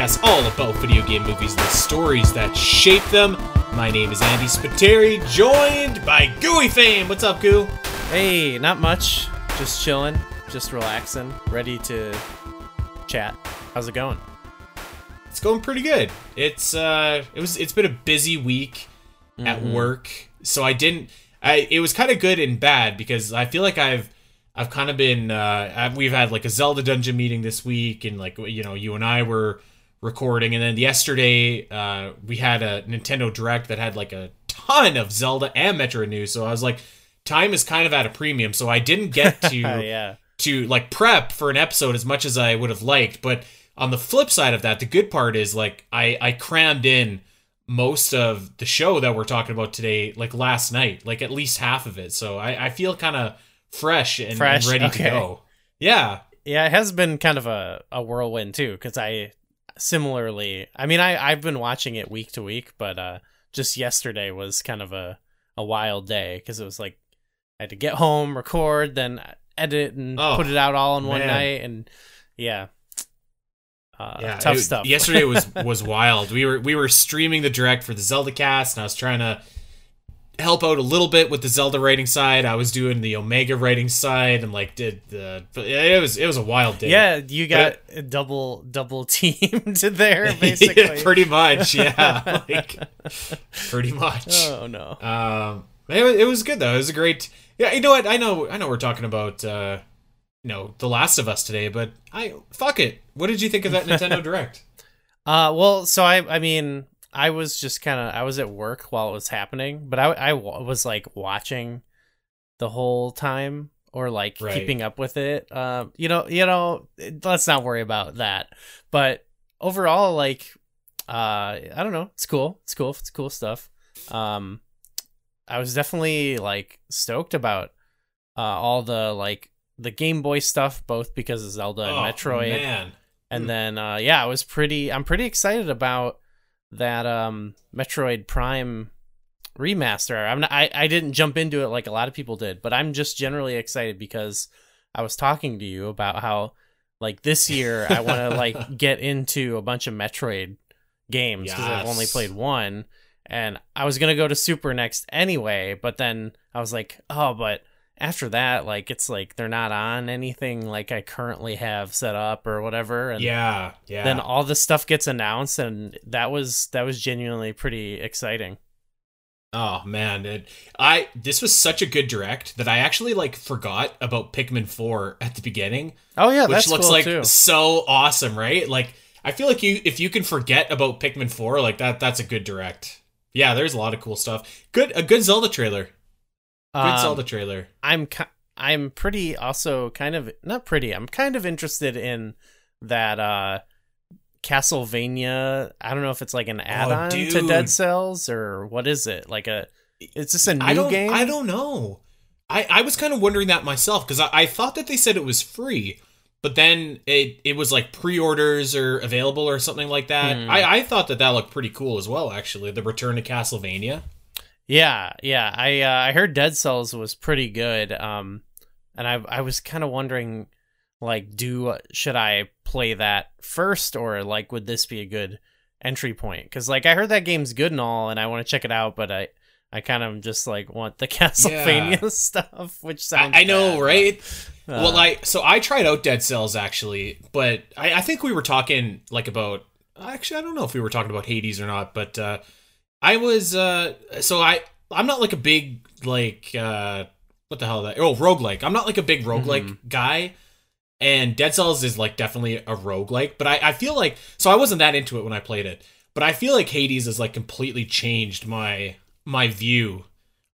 podcast all about video game movies and the stories that shape them. My name is Andy Spiteri, joined by Gooey Fame. What's up, Goo? Hey, not much. Just chilling, just relaxing, ready to chat. How's it going? It's going pretty good. It's uh, it was it's been a busy week at work, so I didn't. I it was kind of good and bad because I feel like I've I've kind of been uh, I've, we've had like a Zelda dungeon meeting this week, and like you know you and I were recording, and then yesterday uh, we had a Nintendo Direct that had like a ton of Zelda and Metroid news. So I was like, time is kind of at a premium, so I didn't get to yeah. to like prep for an episode as much as I would have liked. But on the flip side of that, the good part is like I I crammed in most of the show that we're talking about today, like last night, like at least half of it. So I, I feel kind of fresh and, Fresh, ready okay. to go. Yeah. Yeah, it has been kind of a, a whirlwind too, because I similarly I mean I, I've been watching it week to week, but uh just yesterday was kind of a, a wild day because it was like I had to get home, record, then edit and Oh, put it out all in one man. night and yeah. Uh, Yeah, tough it- stuff. yesterday was was wild. We were we were streaming the direct for the Zelda cast, and I was trying to help out a little bit with the Zelda writing side. I was doing the Omega writing side, and like did the. It was it was a wild day. yeah, you got But double double teamed there basically. yeah, pretty much. Yeah, like pretty much. oh no. Um, it, it was good though. It was a great. Yeah, you know what? I know. I know we're talking about. uh you know, The Last of Us today, but I fuck it. What did you think of that Nintendo Direct? Uh, well, so I, I mean, I was just kind of, I was at work while it was happening, but I, I was like watching the whole time or like Right. keeping up with it. Uh, you know, you know, let's not worry about that. But overall, like, uh, I don't know, it's cool, it's cool, it's cool stuff. Um, I was definitely like stoked about uh all the like the Game Boy stuff, both because of Zelda and oh, Metroid. man. And Hmm. then uh yeah, I was pretty I'm pretty excited about that um Metroid Prime remaster. I'm not, I I didn't jump into it like a lot of people did, but I'm just generally excited because I was talking to you about how like this year I want to like get into a bunch of Metroid games because I've only played one and I was going to go to Super next anyway, but then I was like, "Oh, but after that, like it's like they're not on anything like I currently have set up or whatever. And Yeah, yeah. then all this stuff gets announced, and that was that was genuinely pretty exciting. Oh man, it, I this was such a good direct that I actually like forgot about Pikmin 4 at the beginning, Oh yeah, which looks cool like too. so awesome, right? Like I feel like you if you can forget about Pikmin 4, like that that's a good direct. Yeah, there's a lot of cool stuff. Good a good Zelda trailer. Good Um, Zelda trailer. I'm I'm pretty also kind of not pretty. I'm kind of interested in that uh Castlevania. I don't know if it's like an add-on to. Dead Cells or what is it? Like a is this a new I don't game? I don't know. I I was kind of wondering that myself cuz I, I thought that they said it was free. But then it it was like pre-orders or available or something like that. Hmm. I, I thought that that looked pretty cool as well. Actually, the return to Castlevania. Yeah, yeah. I uh, I heard Dead Cells was pretty good. Um, and I I was kind of wondering, like, do should I play that first or like would this be a good entry point? Because like I heard that game's good and all, and I want to check it out, but I I kind of just like want the Castlevania stuff, which sounds I, I know, bad, right? but, well, uh, I so I tried out Dead Cells actually, but I, I think we were talking like about. Actually, I don't know if we were talking about Hades or not, but uh, I was. Uh, so I I'm not like a big like uh, what the hell that oh roguelike. I'm not like a big roguelike Mhm. guy. And Dead Cells is like definitely a roguelike, but I, I feel like so I wasn't that into it when I played it. But I feel like Hades has like completely changed my my view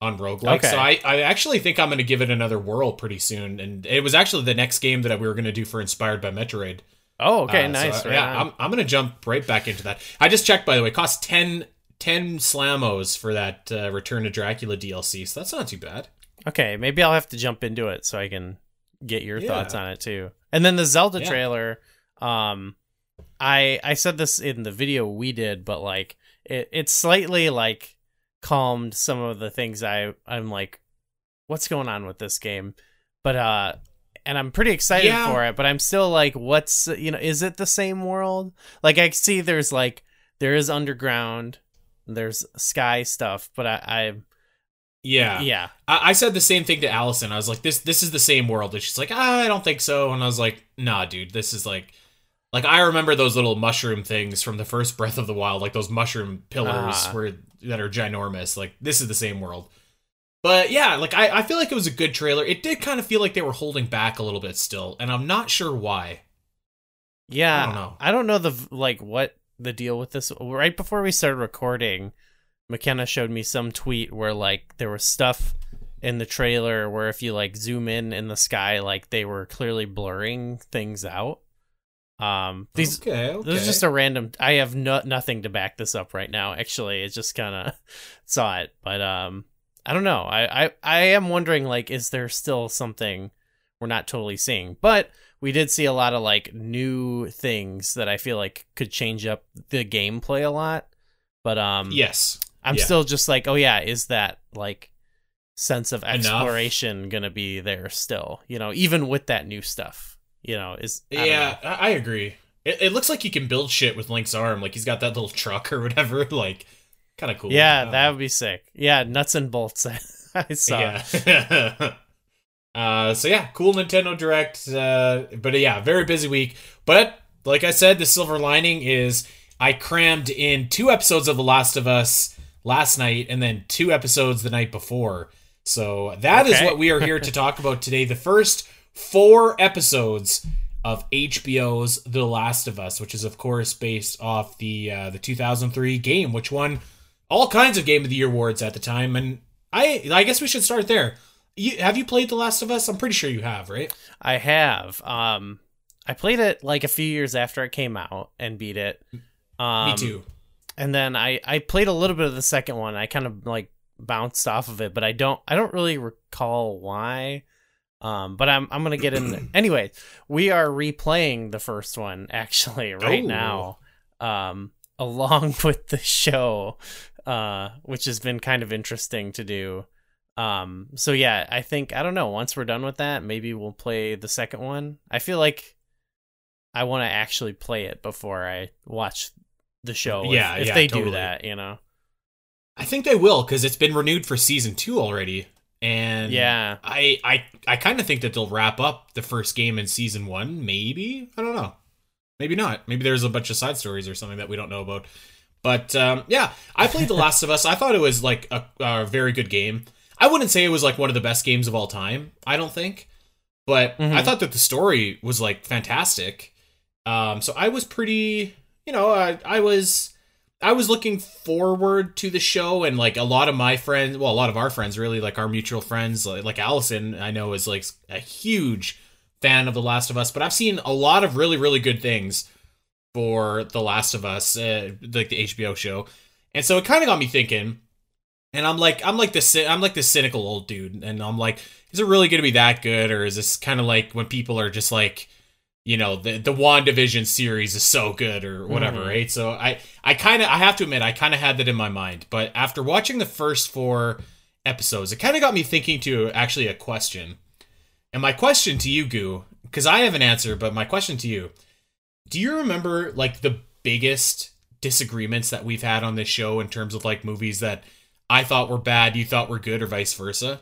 on roguelike. Okay. So I, I actually think I'm gonna give it another whirl pretty soon. And it was actually the next game that we were gonna do for Inspired by Metroid. oh, okay, Uh, so, nice. right yeah, on. I'm, I'm gonna jump right back into that. I just checked by the way, it cost 10, 10 slamos for that uh, Return to Dracula DLC. So that's not too bad. Okay, maybe I'll have to jump into it so I can get your Yeah. thoughts on it too. And then the Zelda Yeah. trailer, um I I said this in the video we did, but like it it slightly like calmed some of the things I I'm like what's going on with this game? But uh and I'm pretty excited Yeah. for it, but I'm still like, what's you know, is it the same world? Like I see there's like there is underground, there's sky stuff, but I, I Yeah. yeah, I, I said the same thing to Allison. I was like, "This this is the same world," and she's like, ah, "I don't think so." And I was like, "Nah, dude, this is like." Like I remember those little mushroom things from the first Breath of the Wild, like those mushroom pillars Ah. where that are ginormous. Like this is the same world. But yeah, like I, I feel like it was a good trailer. It did kind of feel like they were holding back a little bit still, and I'm not sure why. yeah. I don't know. I don't know the like what the deal with this. Right before we started recording, McKenna showed me some tweet where like there was stuff in the trailer where if you like zoom in in the sky, like they were clearly blurring things out. Um, these okay, okay. This is just a random. I have no, nothing to back this up right now. Actually, it just kind of saw it, but um, I don't know. I, I I am wondering like, is there still something we're not totally seeing? But we did see a lot of like new things that I feel like could change up the gameplay a lot. But um, yes. I'm yeah. still just like, oh yeah, is that like sense of Enough? exploration gonna be there still? You know, even with that new stuff. You know, is I Yeah, know. I, agree. It, it looks like you can build shit with Link's arm. Like he's got that little truck or whatever. Like, kind of cool. Yeah, that would be sick. Yeah, nuts and bolts. I saw. Yeah. uh, so yeah, cool Nintendo Direct. Uh, but yeah, very busy week. But like I said, the silver lining is I crammed in two episodes of The Last of Us last night, and then two episodes the night before. So that is Okay. what we are here to talk about today. The first four episodes of HBO's The Last of Us, which is of course based off the uh, the 2003 game, which won all kinds of Game of the Year awards at the time. And I I guess we should start there. You, have you played The Last of Us? I'm pretty sure you have, right? I have. Um, I played it like a few years after it came out and beat it. Um, Me too. And then I I played a little bit of the second one. I kind of like bounced off of it, but I don't I don't really recall why. Um, but I'm I'm gonna get in. anyway, we are replaying the first one actually right Oh. now, um, along with the show, uh, which has been kind of interesting to do. Um, so yeah, I think I don't know. Once we're done with that, maybe we'll play the second one. I feel like I want to actually play it before I watch the show. if- Yeah, if, yeah, they totally. do that, you know. I think they will because it's been renewed for season two already. And Yeah. I I I kind of think that they'll wrap up the first game in season one. Maybe I don't know. Maybe not. Maybe there's a bunch of side stories or something that we don't know about. But um, yeah, I played The Last of Us. I thought it was like a, a very good game. I wouldn't say it was like one of the best games of all time. I don't think, but Mhm. I thought that the story was like fantastic. Um, so I was pretty, you know, I, I was, I was looking forward to the show, and like a lot of my friends, well, a lot of our friends, really, like our mutual friends, like, like Allison, I know is like a huge fan of The Last of Us. But I've seen a lot of really, really good things for The Last of Us, uh, like the HBO show, and so it kind of got me thinking. And I'm like, I'm like this, I'm like this cynical old dude, and I'm like, is it really going to be that good, or is this kind of like when people are just like, you know, the the WandaVision series is so good, or whatever, Mhm. right? So I, I kind of, I have to admit, I kind of had that in my mind, but after watching the first four episodes, it kind of got me thinking to actually a question. And my question to you, Goo, because I have an answer, but my question to you, do you remember like the biggest disagreements that we've had on this show in terms of like movies that I thought were bad, you thought we were good, or vice versa?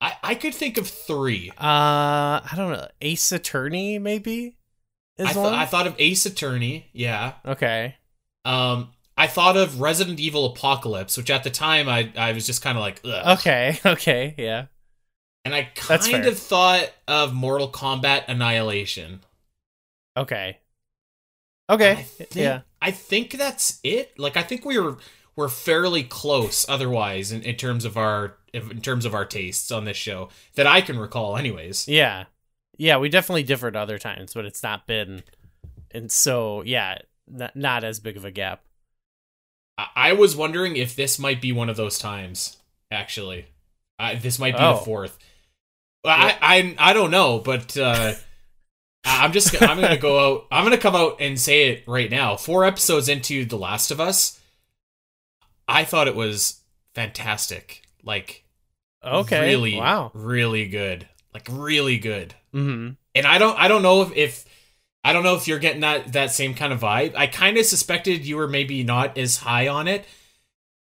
I, I could think of three. Uh, I don't know. Ace Attorney, maybe. Is I, th- I thought of Ace Attorney, yeah. okay. Um, I thought of Resident Evil Apocalypse, which at the time I, I was just kind of like, Ugh. Okay. Okay. Yeah. And I kind of thought of Mortal Kombat Annihilation. Okay. Okay. I think, yeah. I think that's it. Like I think we were we're fairly close otherwise in, in terms of our in terms of our tastes on this show that I can recall anyways. Yeah. Yeah. We definitely differed other times, but it's not been, and so yeah, not, not as big of a gap. I, I was wondering if this might be one of those times actually. Uh, this might be Oh. the fourth. I, I I don't know, but uh I- I'm just I'm gonna go out. I'm gonna come out and say it right now. Four episodes into The Last of Us, I thought it was fantastic. Like Okay. really, Wow. really good. Like really good. hmm and I don't I don't know if, if I don't know if you're getting that that same kind of vibe. I kind of suspected you were maybe not as high on it.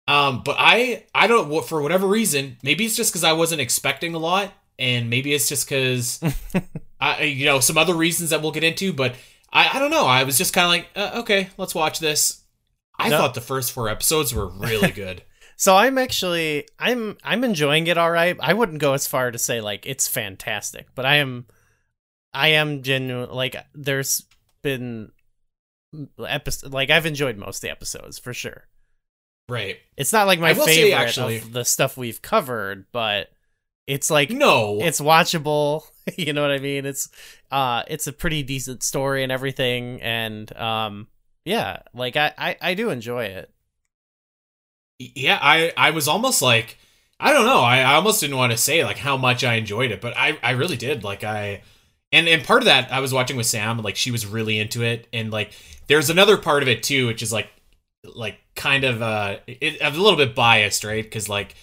Um, but I I don't for whatever reason, maybe it's just because I wasn't expecting a lot, and maybe it's just because I you know some other reasons that we'll get into. But I I don't know. I was just kind of like, uh, okay, let's watch this. I No. thought the first four episodes were really good. So I'm actually I'm I'm enjoying it all right. I wouldn't go as far to say like it's fantastic, but I am I am genuine like there's been episode like I've enjoyed most of the episodes for sure. right? It's not like my favorite actually- of the stuff we've covered, but it's like No, it's watchable. you know what I mean? It's uh it's a pretty decent story and everything and um yeah, like I I, I do enjoy it. yeah i i was almost like i don't know i, I almost didn't want to say like how much i enjoyed it but i i really did like i and and part of that i was watching with sam like she was really into it and like there's another part of it too which is like like kind of uh it, i'm a little bit biased right because like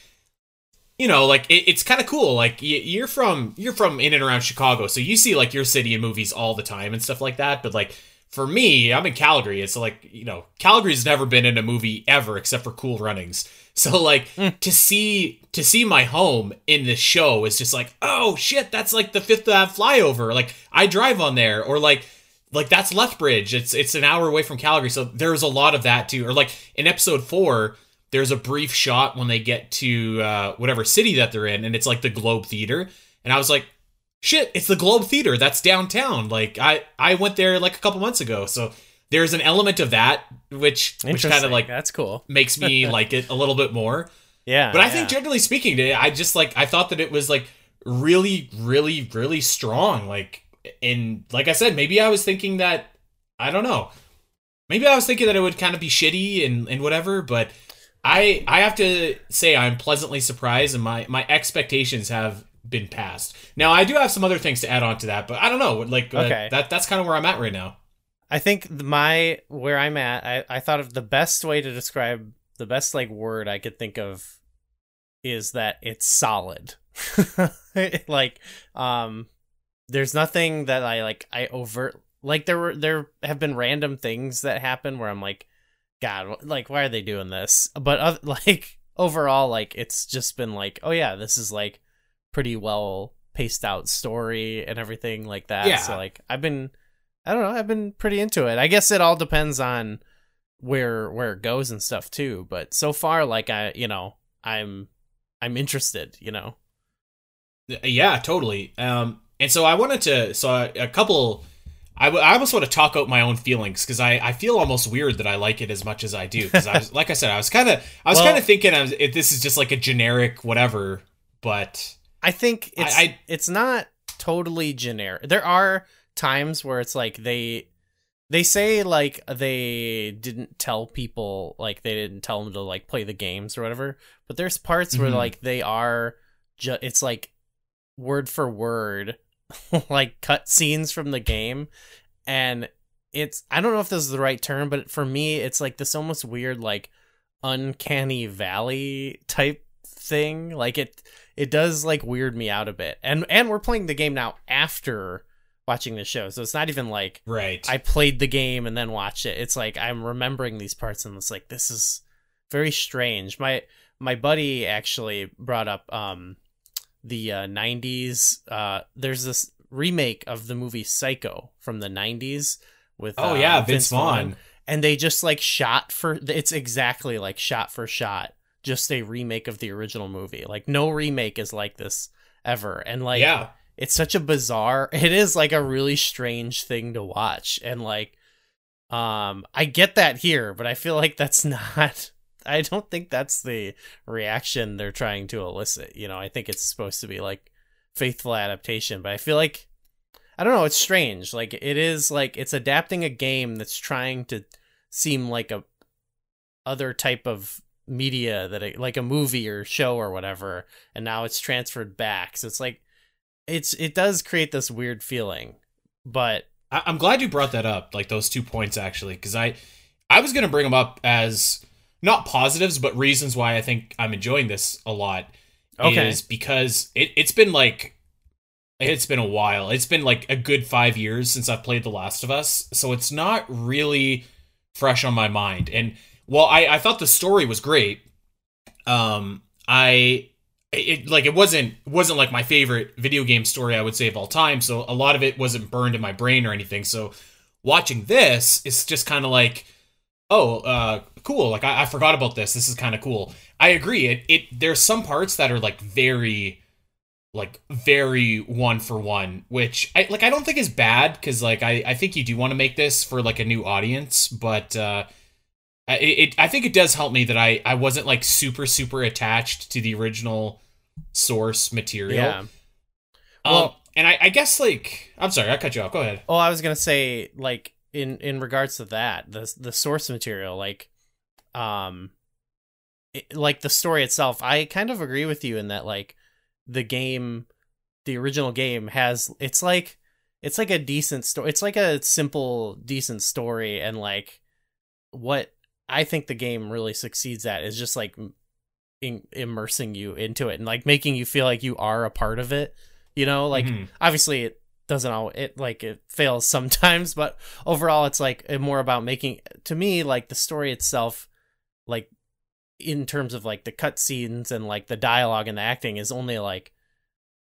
you know like it, it's kind of cool like you're from you're from in and around chicago so you see like your city in movies all the time and stuff like that but like for me i'm in calgary. It's like you know calgary's never been in a movie ever except for cool runnings. So like to see to see my home in this show is just like oh shit that's like the fifth Ave flyover. Like i drive on there or like like that's lethbridge. It's it's an hour away from calgary. So there's a lot of that too. Or like in episode four there's a brief shot when they get to uh, whatever city that they're in and it's like the globe theater. And i was like shit it's the globe theater that's downtown like i i went there like a couple months ago so there's an element of that which which kind of like that's cool. makes me like it a little bit more Yeah. but i yeah. think generally speaking i just like i thought that it was like really really really strong like and like i said maybe i was thinking that i don't know maybe i was thinking that it would kind of be shitty and and whatever but i i have to say i'm pleasantly surprised and my my expectations have been passed now i do have some other things to add on to that but i don't know like uh, that that's kind of where i'm at right now I think my where I'm at, I, I thought of the best way to describe the best like word I could think of is that it's solid. like um there's nothing that I like I overt like there were there have been random things that happen where I'm like god like why are they doing this? But oth- like overall like it's just been like oh yeah, this is like pretty well paced out story and everything like that. Yeah. So like I've been I don't know. I've been pretty into it. I guess it all depends on where where it goes and stuff too. But so far, like I, you know, I'm I'm interested. You know. Yeah, totally. Um, and so I wanted to, so a, couple, I, w- I almost want to talk out my own feelings because I, I feel almost weird that I like it as much as I do. Because I was, like I said, I was kind of, I was Well- kind of thinking I was, if this is just like a generic whatever, but I think it's I- it's not totally generic. There are times where it's like they they say like they didn't tell people like they didn't tell them to like play the games or whatever. But there's parts where Mhm. like they are ju- it's like word for word like cut scenes from the game and it's I don't know if this is the right term, but for me it's like this almost weird like uncanny valley type thing. Like it it does like weird me out a bit. And and we're playing the game now after watching the show. So it's not even like right. I played the game and then watched it. It's like I'm remembering these parts and it's like this is very strange. My my buddy actually brought up um the uh, 90s uh there's this remake of the movie Psycho from the 90s with oh uh, yeah, Vince Vaughn. and they just like shot for it's exactly like shot for shot just a remake of the original movie. Like no remake is like this ever. And like yeah, it's such a bizarre it is like a really strange thing to watch and like um i get that here but i feel like that's not i don't think that's the reaction they're trying to elicit you know i think it's supposed to be like faithful adaptation but i feel like i don't know it's strange like it is like it's adapting a game that's trying to seem like a other type of media that it, like a movie or show or whatever and now it's transferred back so it's like it's it does create this weird feeling but I- I'm glad you brought that up, like those two points actually, because I, I was gonna bring them up as not positives, but reasons why I think I'm enjoying this a lot. Okay. Is because it it's been like it's been a while. It's been like a good five years since I've played The Last of Us, so it's not really fresh on my mind. And while I, I thought the story was great, um, I it like it wasn't wasn't like my favorite video game story I would say of all time. So a lot of it wasn't burned in my brain or anything. So watching this is just kind of like, oh, uh, cool. Like I, I forgot about this. This is kind of cool. I agree. It it there's some parts that are like very like very one for one which i like i don't think is bad because like i i think you do want to make this for like a new audience but uh it, it i think it does help me that i i wasn't like super super attached to the original source material. Yeah. um Well- and I, I guess like i'm sorry i cut you off. Go ahead. Oh, I was gonna say like in in regards to that the the source material like um it, like the story itself I kind of agree with you in that like the game the original game has it's like it's like a decent story it's like a simple decent story and like what I think the game really succeeds at is just like in, immersing you into it and like making you feel like you are a part of it you know like Mhm. obviously it doesn't all it like it fails sometimes but overall it's like more about making to me like the story itself like in terms of like the cutscenes and like the dialogue and the acting is only like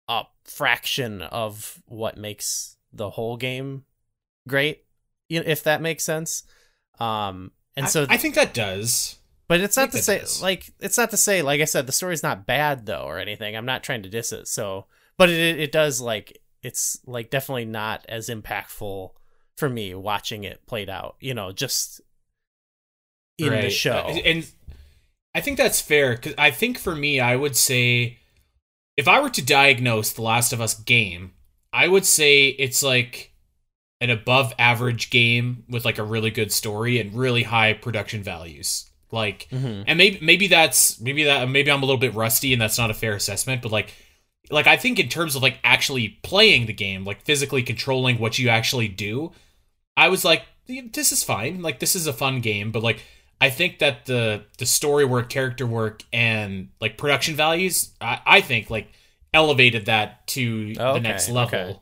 a fraction of what makes the whole game great you if that makes sense um and I- so I, think that does but it's I not to say does. like it's not to say like I said the story's not bad though or anything. I'm not trying to diss it. So, but it it does like it's like definitely not as impactful for me watching it played out. You know, just in the show. Uh, and I think that's fair because I think for me, I would say if I were to diagnose The Last of Us game, I would say it's like an above average game with like a really good story and really high production values. Like, Mhm. and maybe maybe that's maybe that maybe I'm a little bit rusty and that's not a fair assessment, but like like I think in terms of like actually playing the game, like physically controlling what you actually do, I was like, this is fine. Like this is a fun game, but like I think that the the story work, character work, and like production values, I, I think like elevated that to the Okay, next level. okay.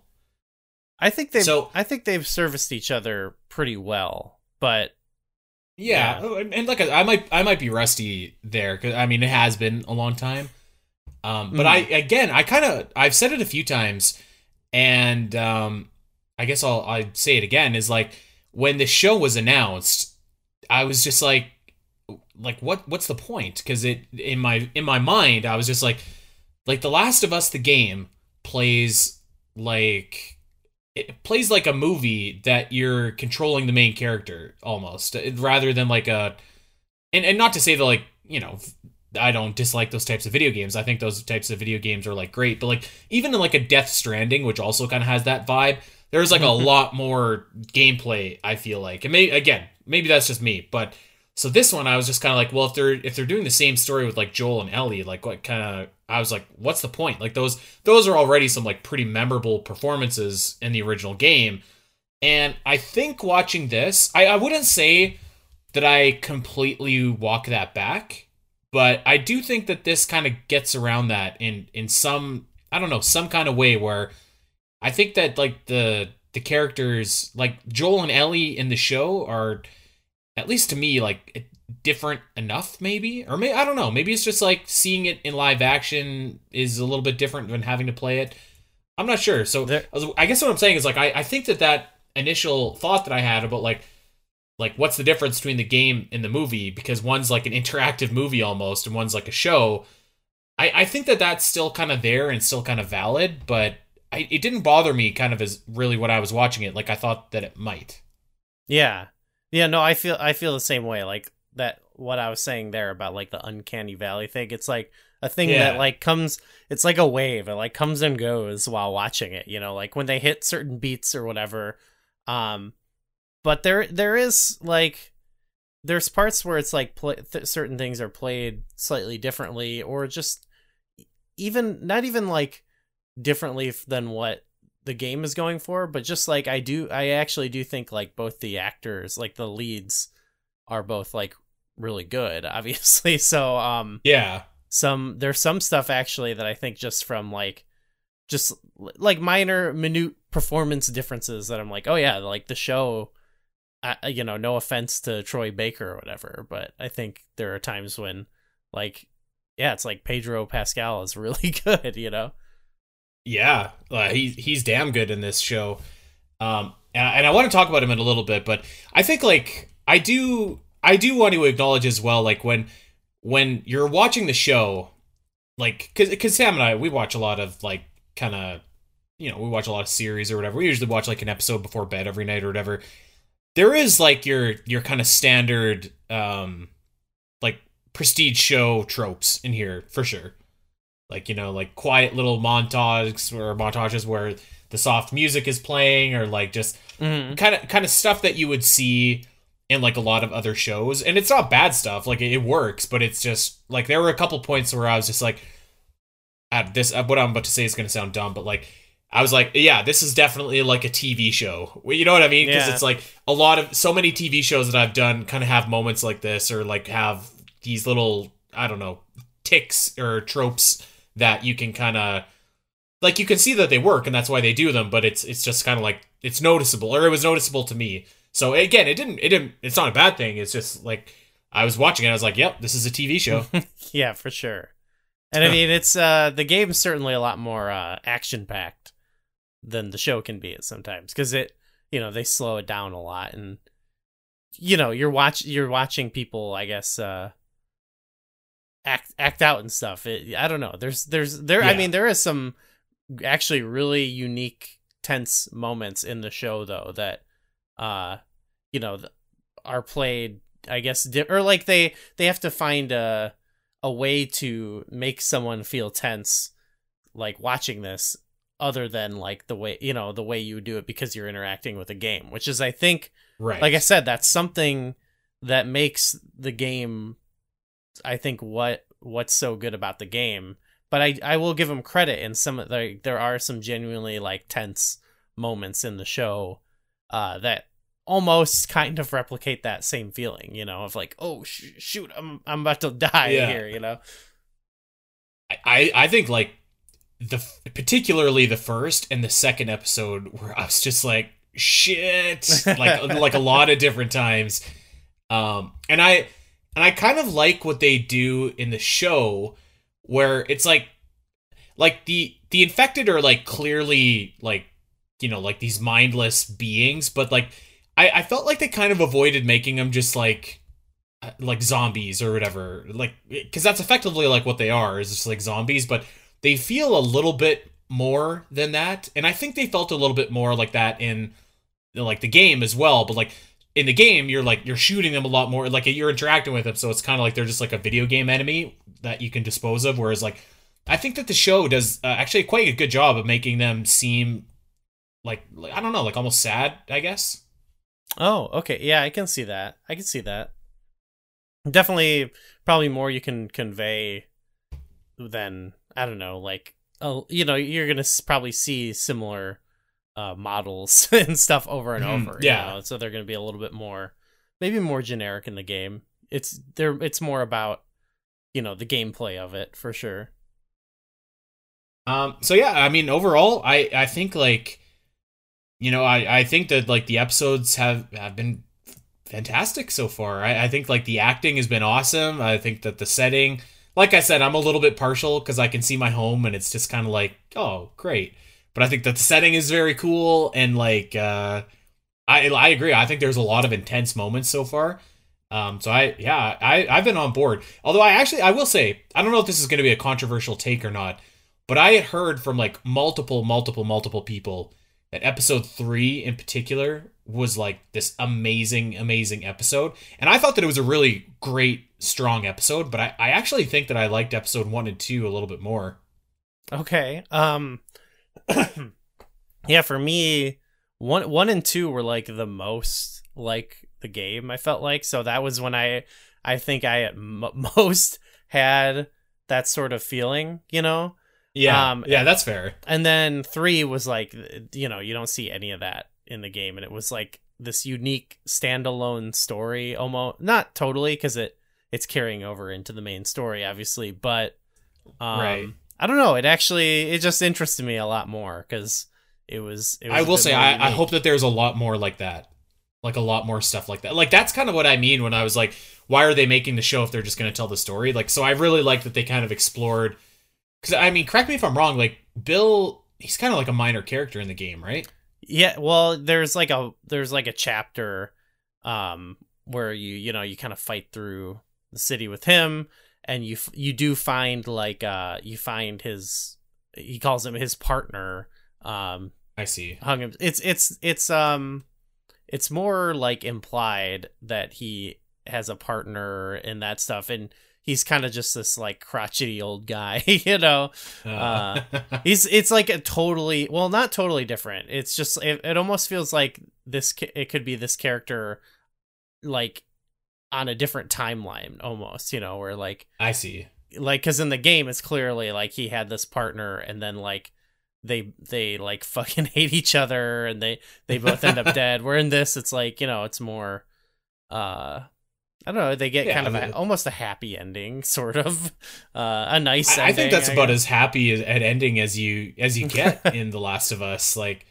I think they've So- I think they've serviced each other pretty well. But Yeah, oh, and like I might I might be rusty there because I mean it has been a long time. Um, but I again I kind of I've said it a few times, and um, I guess I'll I say it again is like when the show was announced, I was just like like what what's the point? Because it in my in my mind I was just like like The Last of Us the game plays like it plays like a movie that you're controlling the main character almost uh, rather than like a and, and not to say that like you know i don't dislike those types of video games. I think those types of video games are like great but like even in like a death stranding which also kind of has that vibe there's like a lot more gameplay i feel like. And maybe again maybe that's just me but so this one i was just kind of like well if they're if they're doing the same story with like joel and ellie like what kind of i was like what's the point? Like those those are already some like pretty memorable performances in the original game. And i think watching this i, I wouldn't say that i completely walk that back but i do think that this kind of gets around that in in some i don't know some kind of way where i think that like the the characters like joel and ellie in the show are at least to me like different enough maybe? Or maybe i don't know. Maybe it's just like seeing it in live action is a little bit different than having to play it. I'm not sure. So There- I was- i guess what i'm saying is like I, I think that that initial thought that i had about like like what's the difference between the game and the movie? Because one's like an interactive movie almost and one's like a show. I i think that that's still kind of there and still kind of valid but I, it didn't bother me kind of as really what i was watching it like i thought that it might. Yeah. Yeah, no, I feel I feel the same way. Like that what I was saying there about like the uncanny valley thing. It's like a thing Yeah. that like comes it's like a wave. It like comes and goes while watching it, you know, like when they hit certain beats or whatever. Um but there there is like there's parts where it's like play, th- certain things are played slightly differently or just even not even like differently than what the game is going for, but just like I do, I actually do think like both the actors, like the leads, are both like really good, obviously. So um, yeah some there's some stuff actually that I think just from like just like minor minute performance differences that I'm like, oh yeah, like the show. I, you know, no offense to Troy Baker or whatever, but I think there are times when, like, yeah, it's like Pedro Pascal is really good, you know. Yeah, uh, he he's damn good in this show. Um, and, and I want to talk about him in a little bit, but I think like I do I do want to acknowledge as well, like when when you're watching the show, like because because Sam and I we watch a lot of like kind of you know we watch a lot of series or whatever. We usually watch like an episode before bed every night or whatever. There is like your your kind of standard um like prestige show tropes in here for sure. Like you know like quiet little montages or montages where the soft music is playing or like just kind of kind of stuff that you would see in like a lot of other shows. And it's not bad stuff. Like it, it works but it's just like there were a couple points where i was just like at this uh, what i'm about to say is going to sound dumb but like i was like yeah this is definitely like a tv show. You know what i mean? Because Yeah. it's like a lot of so many tv shows that i've done kind of have moments like this or like have these little i don't know ticks or tropes that you can kind of like you can see that they work and that's why they do them but it's it's just kind of like it's noticeable or it was noticeable to me so again it didn't it didn't it's not a bad thing it's just like i was watching it i was like yep this is a tv show Yeah, for sure. And I mean, it's uh the game's certainly a lot more uh action packed than the show can be at sometimes because it, you know, they slow it down a lot and you know, you're watch you're watching people, I guess, uh act act out and stuff. It, I don't know. There's there's there I mean, there is some actually really unique tense moments in the show though that uh you know are played I guess di- or like they they have to find a a way to make someone feel tense like watching this other than like the way you know the way you do it because you're interacting with a game which is i think right like i said that's something that makes the game i think what what's so good about the game. But i i will give them credit in some of like there are some genuinely like tense moments in the show uh that almost kind of replicate that same feeling you know of like oh sh- shoot i'm i'm about to die Yeah. here you know? I, I think like the particularly the first and the second episode where I was just like shit like like a lot of different times. Um and I and I kind of like what they do in the show where it's like like the the infected are like clearly like you know like these mindless beings but like I I felt like they kind of avoided making them just like uh, like zombies or whatever. Like because that's effectively like what they are is just like zombies but they feel a little bit more than that. And i think they felt a little bit more like that in like the game as well but like in the game you're like you're shooting them a lot more like you're interacting with them so it's kind of like they're just like a video game enemy that you can dispose of whereas like i think that the show does uh, actually quite a good job of making them seem like, like i don't know like almost sad i guess Oh, okay. Yeah, I can see that. I can see that. Definitely, probably more you can convey than I don't know, like oh, you know, you're gonna probably see similar uh models and stuff over and Mhm, over. yeah. know, so they're gonna be a little bit more, maybe more generic in the game. It's there. It's more about you know the gameplay of it for sure. Um. So yeah, I mean, overall, I I think like, you know, I I think that like the episodes have have been fantastic so far. I I think like the acting has been awesome. I think that the setting, like I said, I'm a little bit partial because I can see my home and it's just kind of like, oh, great. But I think that the setting is very cool and like, uh, I I agree. I think there's a lot of intense moments so far. Um, so I, yeah, I, I've been on board. Although I actually, I will say, I don't know if this is going to be a controversial take or not, but I had heard from like multiple, multiple, multiple people that episode three in particular was like this amazing, amazing episode. And I thought that it was a really great, strong episode, but I, I actually think that I liked episode one and two a little bit more. Okay. Um Yeah, for me one one and 2 were like the most like the game I felt like. So that was when I I think I at m- most had that sort of feeling, you know? Yeah, Um, yeah, that's fair. And then 3 was like you know, you don't see any of that in the game and it was like this unique standalone story almost not totally cuz it it's carrying over into the main story obviously, but um Right. I don't know. It actually it just interested me a lot more because it was. It was I will say I, I hope that there's a lot more like that. Like a lot more stuff like that. Like that's kind of what I mean when I was like, why are they making the show if they're just going to tell the story? Like, so I really like that they kind of explored. Because I mean, correct me if I'm wrong. Like Bill, he's kind of like a minor character in the game, right? Yeah, well, there's like a there's like a chapter um where you you know you kind of fight through the city with him and you f- you do find like uh you find his he calls him his partner um I see. hung him it's it's it's um it's more like implied that he has a partner and that stuff and he's kind of just this like crotchety old guy you know Uh, He's it's like a totally well, not totally different. It's just it, it almost feels like this it could be this character like on a different timeline almost, you know, where like I see. like cuz in the game it's clearly like he had this partner and then like they they like fucking hate each other and they they both end up dead. Where in this it's like, you know, it's more uh I don't know. They get Yeah, kind of I mean- a, almost a happy ending, sort of uh, a nice. I, I think ending, that's about guess. as happy as, at ending as you as you get in The Last of Us. Like,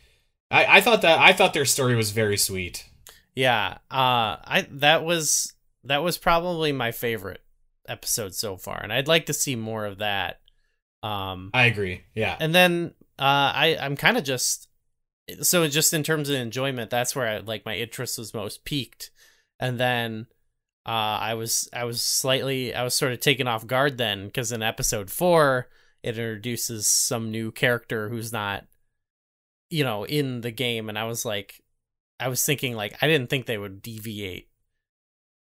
I, I thought that I thought their story was very sweet. Yeah, uh I that was that was probably my favorite episode so far and I'd like to see more of that. Um I agree. Yeah. and then uh I I'm kind of just so just in terms of enjoyment that's where I like my interest was most peaked. And then uh I was I was slightly I was sort of taken off guard then cuz in episode 4 it introduces some new character who's not you know in the game and I was like I was thinking like I didn't think they would deviate.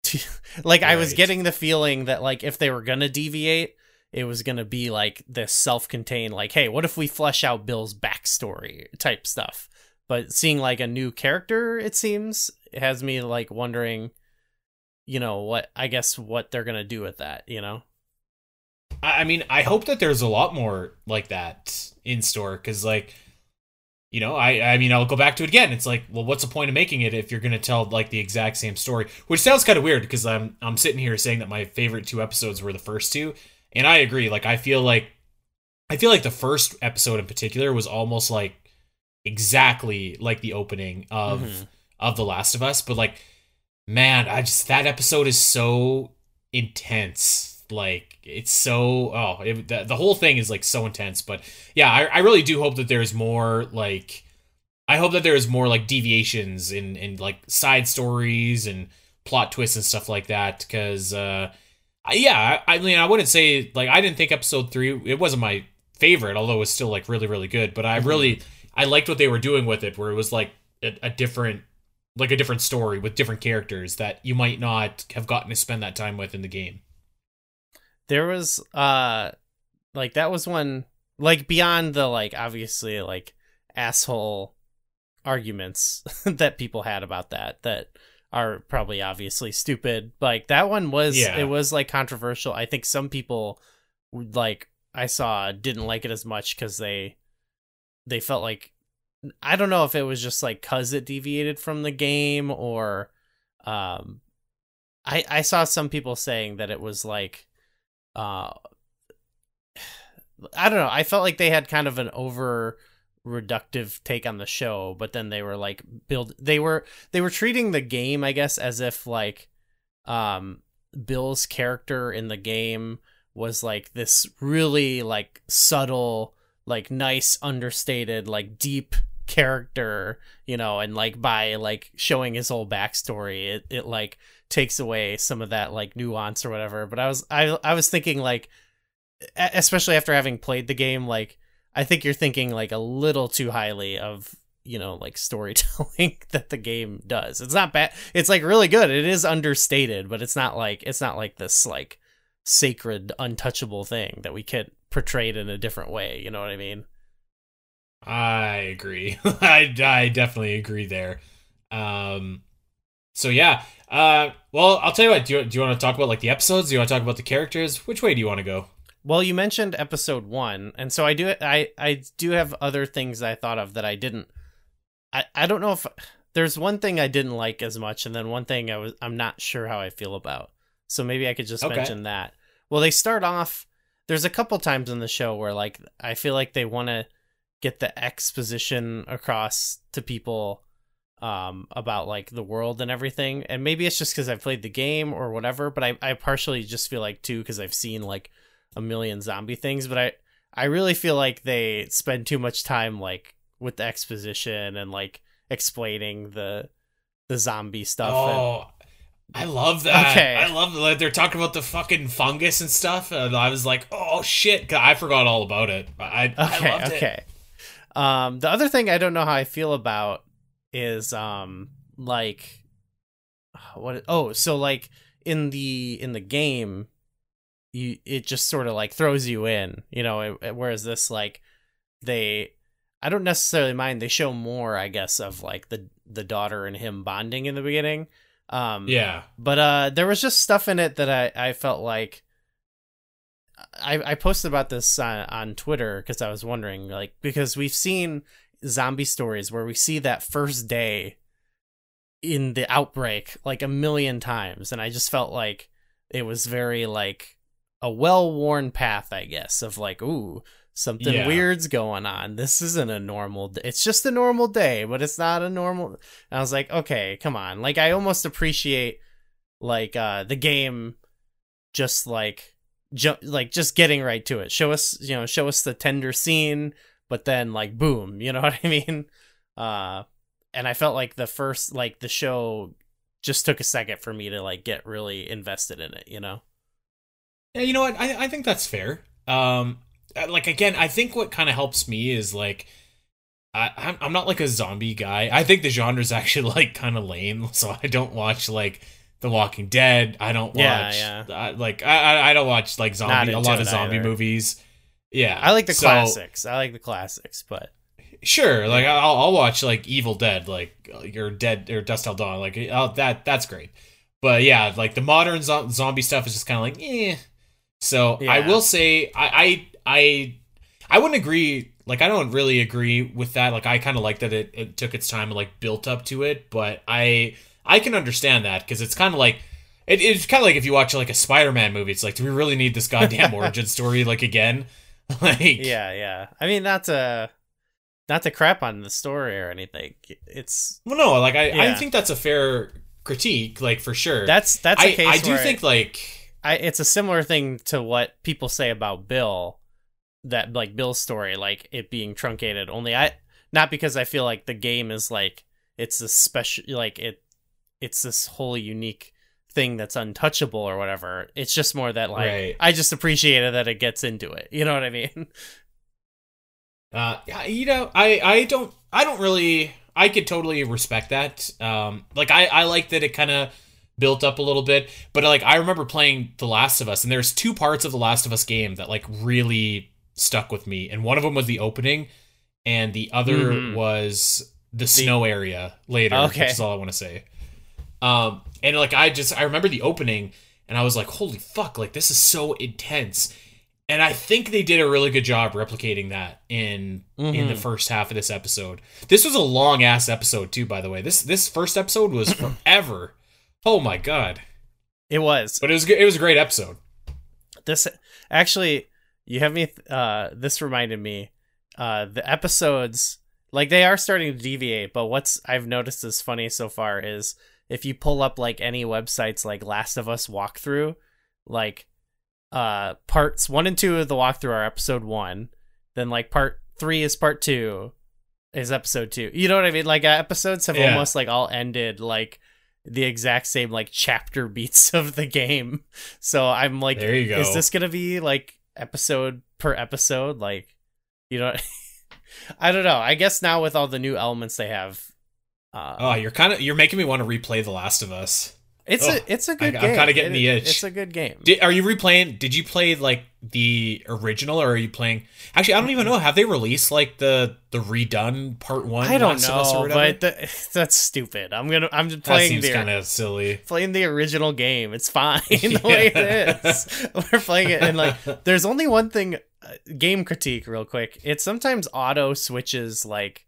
To, like I was getting the feeling that like if they were gonna deviate, it was gonna be like this self-contained like, hey, what if we flesh out Bill's backstory type stuff. But seeing like a new character, it seems, it has me like wondering, you know, what I guess what they're gonna do with that, you know? I I mean, I hope that there's a lot more like that in store because, like, you know, I I mean, I'll go back to it again. It's like, well, what's the point of making it if you're gonna tell like the exact same story? Which sounds kind of weird because I'm I'm sitting here saying that my favorite two episodes were the first two, and I agree. Like, I feel like I feel like the first episode in particular was almost like exactly like the opening of Mhm. of The Last of Us, but like, man, I just that episode is so intense. Like, it's so oh, it, the, the whole thing is like so intense. But yeah, I, I really do hope that there's more like, I hope that there is more like deviations in in like side stories and plot twists and stuff like that. Because uh, yeah, I, I mean, I wouldn't say like I didn't think episode three it wasn't my favorite, although it was still like really really good. But I Mhm. really I liked what they were doing with it, where it was like a, a different like a different story with different characters that you might not have gotten to spend that time with in the game. There was uh like that was one like beyond the like obviously like asshole arguments that people had about that that are probably obviously stupid like that one was Yeah. it was like controversial i think some people like i saw didn't like it as much because they they felt like i don't know if it was just like cuz it deviated from the game or um i i saw some people saying that it was like uh I don't know. I felt like they had kind of an over reductive take on the show, but then they were like build they were they were treating the game, I guess, as if like um Bill's character in the game was like this really like subtle, like nice, understated, like deep character, you know, and like by like showing his whole backstory, it, it like takes away some of that like nuance or whatever. But I was I I was thinking like especially after having played the game like I think you're thinking like a little too highly of you know like storytelling that the game does. It's not bad. It's like really good. It is understated, but it's not like it's not like this like sacred untouchable thing that we could portray it in a different way, you know what I mean? I agree. I, I definitely agree there. Um, so yeah. Uh, well, I'll tell you what. Do you, do you want to talk about like the episodes? Do you want to talk about the characters? Which way do you want to go? Well, you mentioned episode one, and so I do. I I do have other things I thought of that I didn't. I I don't know if there's one thing I didn't like as much, and then one thing I was I'm not sure how I feel about. So maybe I could just Okay. mention that. Well, they start off. there's a couple times in the show where like I feel like they want to get the exposition across to people um about like the world and everything and maybe it's just because i've played the game or whatever but i, I partially just feel like too because i've seen like a million zombie things but i i really feel like they spend too much time like with the exposition and like explaining the the zombie stuff and- Oh, I love that. Okay. I love that they're talking about the fucking fungus and stuff. And I was like, oh shit. I forgot all about it. I, I okay it. Um the other thing i don't know how i feel about is um like what oh so like in the in the game you it just sort of like throws you in you know it- it- whereas this like they i don't necessarily mind they show more i guess of like the the daughter and him bonding in the beginning um Yeah. but uh there was just stuff in it that i i felt like i i posted about this on, on twitter because i was wondering like because we've seen zombie stories where we see that first day in the outbreak like a million times and i just felt like it was very like a well-worn path i guess of like ooh something Yeah. weird's going on this isn't a normal d- it's just a normal day but it's not a normal and i was like okay come on like i almost appreciate like uh the game just like ju- like just getting right to it show us you know show us the tender scene but then like boom you know what i mean uh and i felt like the first like the show just took a second for me to like get really invested in it you know Yeah, you know what? I, I think that's fair. Um, uh, like again, I think what kind of helps me is like, I I'm, I'm not like a zombie guy. I think the genre is actually like kind of lame, so I don't watch like The Walking Dead. I don't watch Yeah, uh, like I I- I don't watch like zombie a lot of zombie either. movies. Yeah, i like the so- classics i like the classics but Sure, like I'll, I'll watch like Evil Dead, like your Dead or Dusk Till Dawn, like oh, that that's great. But yeah, like the modern zo- zombie stuff is just kind of like eh. So I will say I I I I wouldn't agree. Like I don't really agree with that. Like I kind of like that it, it took its time and like built up to it. But I I can understand that because it's kind of like it, it's kind of like if you watch like a Spider-Man movie. It's like do we really need this goddamn origin story like again? like yeah yeah i mean not to not to crap on the story or anything it's Well, no, like I, I think that's a fair critique, like for sure. that's that's a I, case I do think like I it's a similar thing to what people say about Bill, that like Bill's story, like it being truncated. Only I not because I feel like the game is like it's a special like it it's this whole unique thing that's untouchable or whatever. It's just more that like Right. I just appreciated that it gets into it. You know what I mean? uh yeah, you know, I I don't I don't really I could totally respect that. Um like I I like that it kind of built up a little bit, but like I remember playing The Last of Us and there's two parts of The Last of Us game that like really stuck with me. And one of them was the opening and the other Mhm. was the snow area later, Okay. which is all I want to say. Um, and like I just I remember the opening, and I was like, "Holy fuck! Like this is so intense." And I think they did a really good job replicating that in in the Mhm. first half of this episode. This was a long ass episode too, by the way. This this first episode was forever. Oh my god! It was. But it was. It was a great episode. this actually you have me uh this reminded me uh the episodes like they are starting to deviate but what's i've noticed is funny so far is if you pull up like any websites like last of us walkthrough like uh parts one and two of the walkthrough are episode one then like part three is part two is episode two. You know what i mean? Like uh, episodes have Yeah. almost like all ended like the exact same like chapter beats of the game. So i'm like There you go. is this gonna be like episode per episode? Like you know i don't know. I guess now with all the new elements they have uh Oh, you're kind of you're making me want to replay The Last of Us. it's a it's a good I- I'm game kinda getting It- the itch. it's a good game Did, are you replaying? Did you play like the original, or are you playing? Actually, I don't even know. Have they released like the the redone part one? i don't Last of Us or know but the, that's stupid i'm gonna i'm just that playing seems the kind of silly. playing the original game. It's fine the way it is. We're playing it, and like, there's only one thing. Uh, game critique, real quick. It sometimes auto switches, like,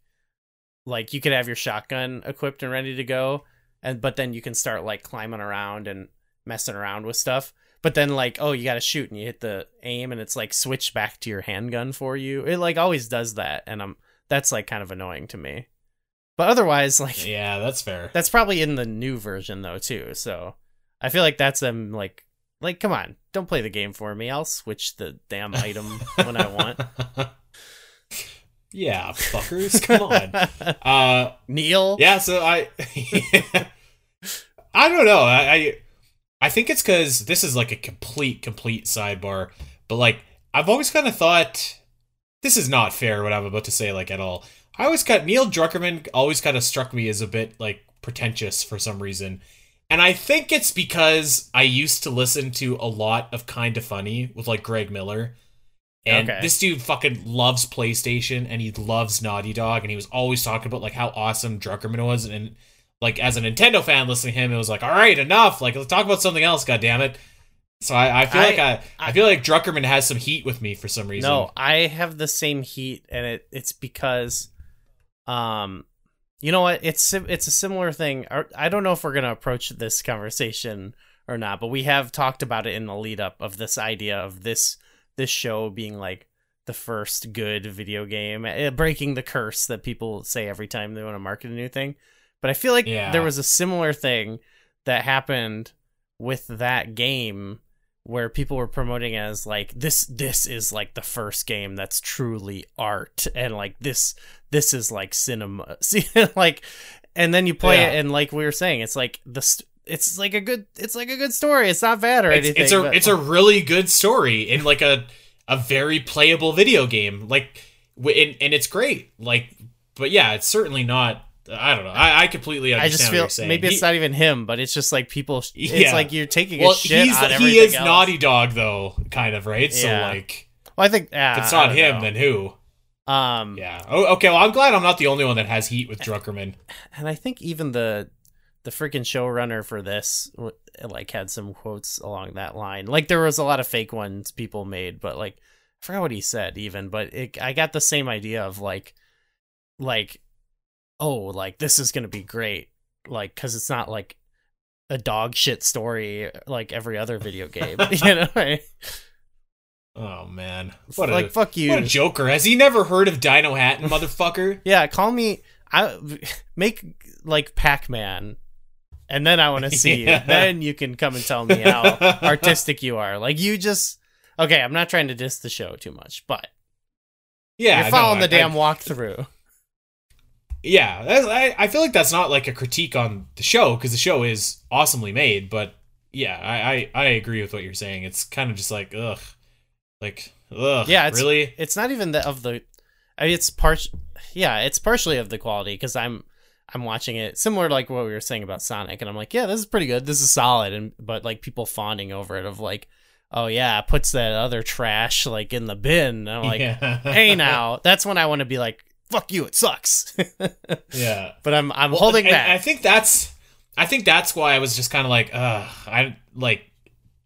like you could have your shotgun equipped and ready to go, and but then you can start like climbing around and messing around with stuff. but then like oh you got to shoot and you hit the aim and it's like switch back to your handgun for you. It like always does that and I'm that's like kind of annoying to me. But otherwise like Yeah, that's fair. that's probably in the new version though too. So I feel like that's them like like come on, don't play the game for me. I'll switch the damn item when I want. yeah, fuckers, come on. Uh Neil. yeah, so I I don't know. I I, I think it's cuz this is like a complete complete sidebar, but like I've always kind of thought this is not fair what I'm about to say like at all. I always got Neil Druckmann always kind of struck me as a bit like pretentious for some reason. And I think it's because I used to listen to a lot of Kind of Funny with like Greg Miller. And Okay. this dude fucking loves PlayStation and he loves Naughty Dog and he was always talking about like how awesome Druckmann was and like as a Nintendo fan listening to him it was like all right enough like let's talk about something else god damn it. So I, I feel I- like I, I feel like Druckmann has some heat with me for some reason. No, I have the same heat, and it it's because, um, you know what? It's it's a similar thing. I don't know if we're gonna approach this conversation or not, but we have talked about it in the lead up of this idea of this this show being like the first good video game, eh, breaking the curse that people say every time they want to market a new thing. But I feel like Yeah. there was a similar thing that happened with that game where people were promoting as like this this is like the first game that's truly art and like this this is like cinema see like and then you play Yeah. it and like we were saying it's like the it's like a good it's like a good story it's not bad or it's, anything it's a but- it's a really good story in like a a very playable video game like and, and it's great like but yeah it's certainly not i don't know i, I completely understand. I just feel maybe it's He- not even him, but it's just like people. It's Yeah. like you're taking well a shit he's on he is else. naughty dog though kind of right so like Well, I think ah, if it's not him know. then who um, yeah oh, okay well i'm glad i'm not the only one that has heat with druckmann and I think even the the freaking showrunner for this like had some quotes along that line. Like there was a lot of fake ones people made, but like I forgot what he said even, but it, I got the same idea of like like oh, like this is going to be great. Like cuz it's not like a dog shit story like every other video game, you know? right? oh man what like a fuck you. what a joker has he never heard of dino hatton motherfucker Yeah, call me. I make like Pac Man, and then I want to see Yeah. you. Then you can come and tell me how artistic you are. Like you just okay. I'm not trying to diss the show too much, but yeah you're no, following I- the damn I- walkthrough. Yeah, I, I feel like that's not like a critique on the show because the show is awesomely made. But yeah, I, I, I agree with what you're saying. It's kind of just like ugh, like ugh. Yeah, it's- really. It's not even the of the. I mean, it's part. Yeah, it's partially of the quality because I'm I'm watching it similar to like what we were saying about Sonic, and I'm like, yeah, this is pretty good. This is solid, and but like people fawning over it of like, oh yeah, puts that other trash like in the bin. And I'm like, yeah. hey now that's when i want to be like fuck you it sucks yeah. but i'm i'm Well, holding back I think that's, I think that's why I was just kind of like, ugh, I like,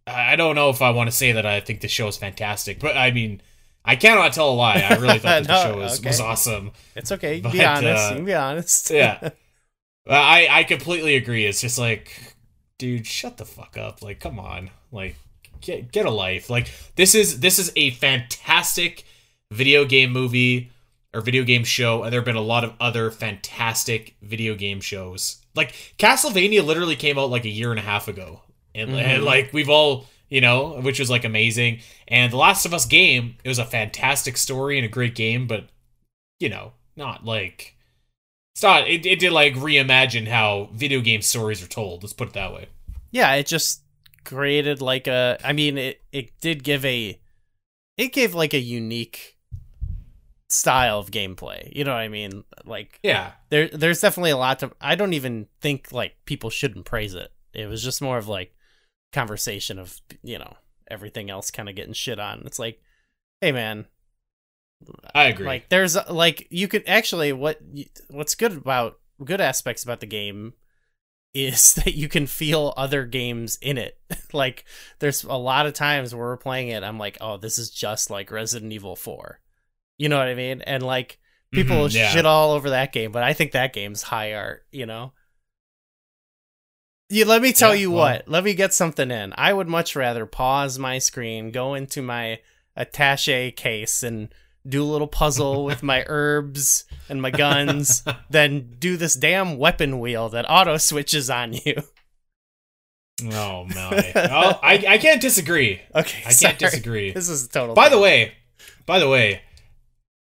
I don't know if I want to say that I think the show is fantastic, but I mean, I cannot tell a lie. I really thought that the show was, okay. was awesome. it's okay can be honest uh, be honest yeah. I I completely agree. It's just like, dude, shut the fuck up. Like, come on. Like, get get a life. Like, this is this is a fantastic video game movie or video game show, and there have been a lot of other fantastic video game shows. Like Castlevania literally came out like a year and a half ago. And, and Mhm. like we've all you know, which was like amazing. And The Last of Us game, it was a fantastic story and a great game, but you know, not like it's not. It, it did like reimagine how video game stories are told. Let's put it that way. yeah it just created like a i mean it it did give a it gave like a unique style of gameplay you know what i mean like Yeah, there there's definitely a lot to i don't even think like people shouldn't praise it it was just more of like conversation of you know everything else kind of getting shit on. It's like hey man. I agree. like there's like you could actually what what's good about good aspects about the game is that you can feel other games in it. Like there's a lot of times where we're playing it i'm like oh this is just like resident evil 4 you know what i mean? And like people Mhm, yeah. shit all over that game but i think that game's high art you know You let me tell Yeah, you well- what. Let me get something in. I would much rather pause my screen, go into my attache case, and do a little puzzle with my herbs and my guns than do this damn weapon wheel that auto switches on you. Oh my! Oh, I I can't disagree. Okay, I sorry. can't disagree. This is a total. By the way, by the way,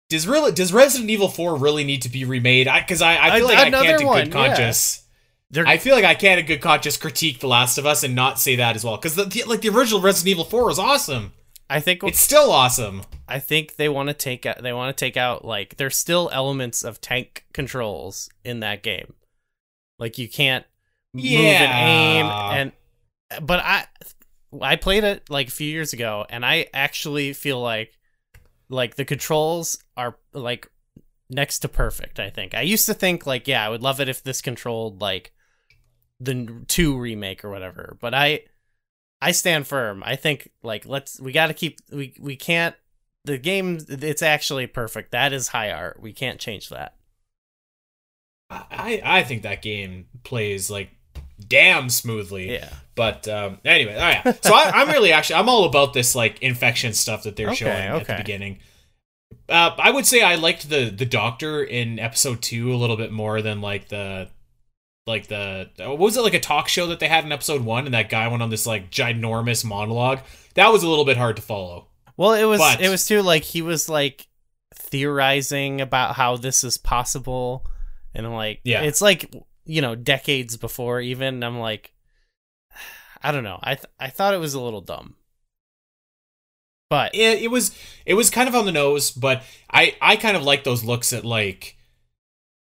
does really does Resident Evil Four really need to be remade? Because I, I, feel An- like I can't in good conscience. They're, I feel like I can't in good conscience critique The Last of Us and not say that as well. Because the, the like the original Resident Evil Four was awesome. I think It's still awesome. I think they want to take out they want to take out like there's still elements of tank controls in that game. Like you can't move and aim and but I I played it like a few years ago and I actually feel like like the controls are like next to perfect, I think. I used to think like yeah, I would love it if this controlled like the 2 remake or whatever, but I I stand firm. I think like let's we got to keep we we can't the game it's actually perfect. That is high art. We can't change that. I I think that game plays like damn smoothly. Yeah. But um, anyway, all right. So I, I'm really actually I'm all about this like infection stuff that they're Okay, showing at the beginning. Uh, I would say I liked the the doctor in episode two a little bit more than like the like the what was it like a talk show that they had in episode one and that guy went on this like ginormous monologue that was a little bit hard to follow. Well, it was But- it was too like he was like theorizing about how this is possible and like Yeah. it's like you know decades before even I'm like I don't know. I th- I thought it was a little dumb. But it, it was it was kind of on the nose, but I I kind of like those looks at like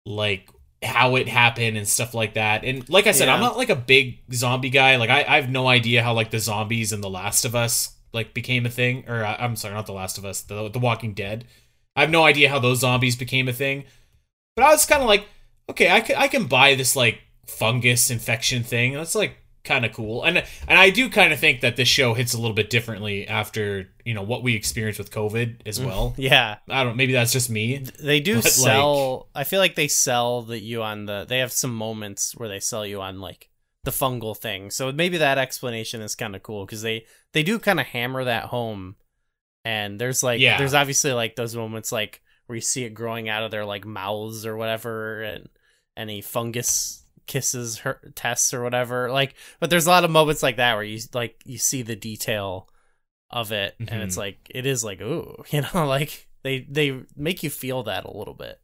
like how it happened and stuff like that. And like I said, I'm not like a big zombie guy. Like I, I have no idea how like the zombies in The Last of Us like became a thing. Or uh, I'm sorry, not The Last of Us, the The Walking Dead. I have no idea how those zombies became a thing. But I was kind of like, okay, I can I can buy this like fungus infection thing. That's like kind of cool. And and I do kind of think that this show hits a little bit differently after you know what we experienced with COVID as mm, well. yeah, I don't. Maybe that's just me. they do But, like- sell I feel like they sell that you on the they have some moments where they sell you on like the fungal thing. So maybe that explanation is kind of cool cuz they they do kind of hammer that home and there's like Yeah. there's obviously like those moments like where you see it growing out of their like mouths or whatever and any fungus kisses her Tess or whatever like but there's a lot of moments like that where you like you see the detail of it and it's Mhm. like it is like ooh you know like they they make you feel that a little bit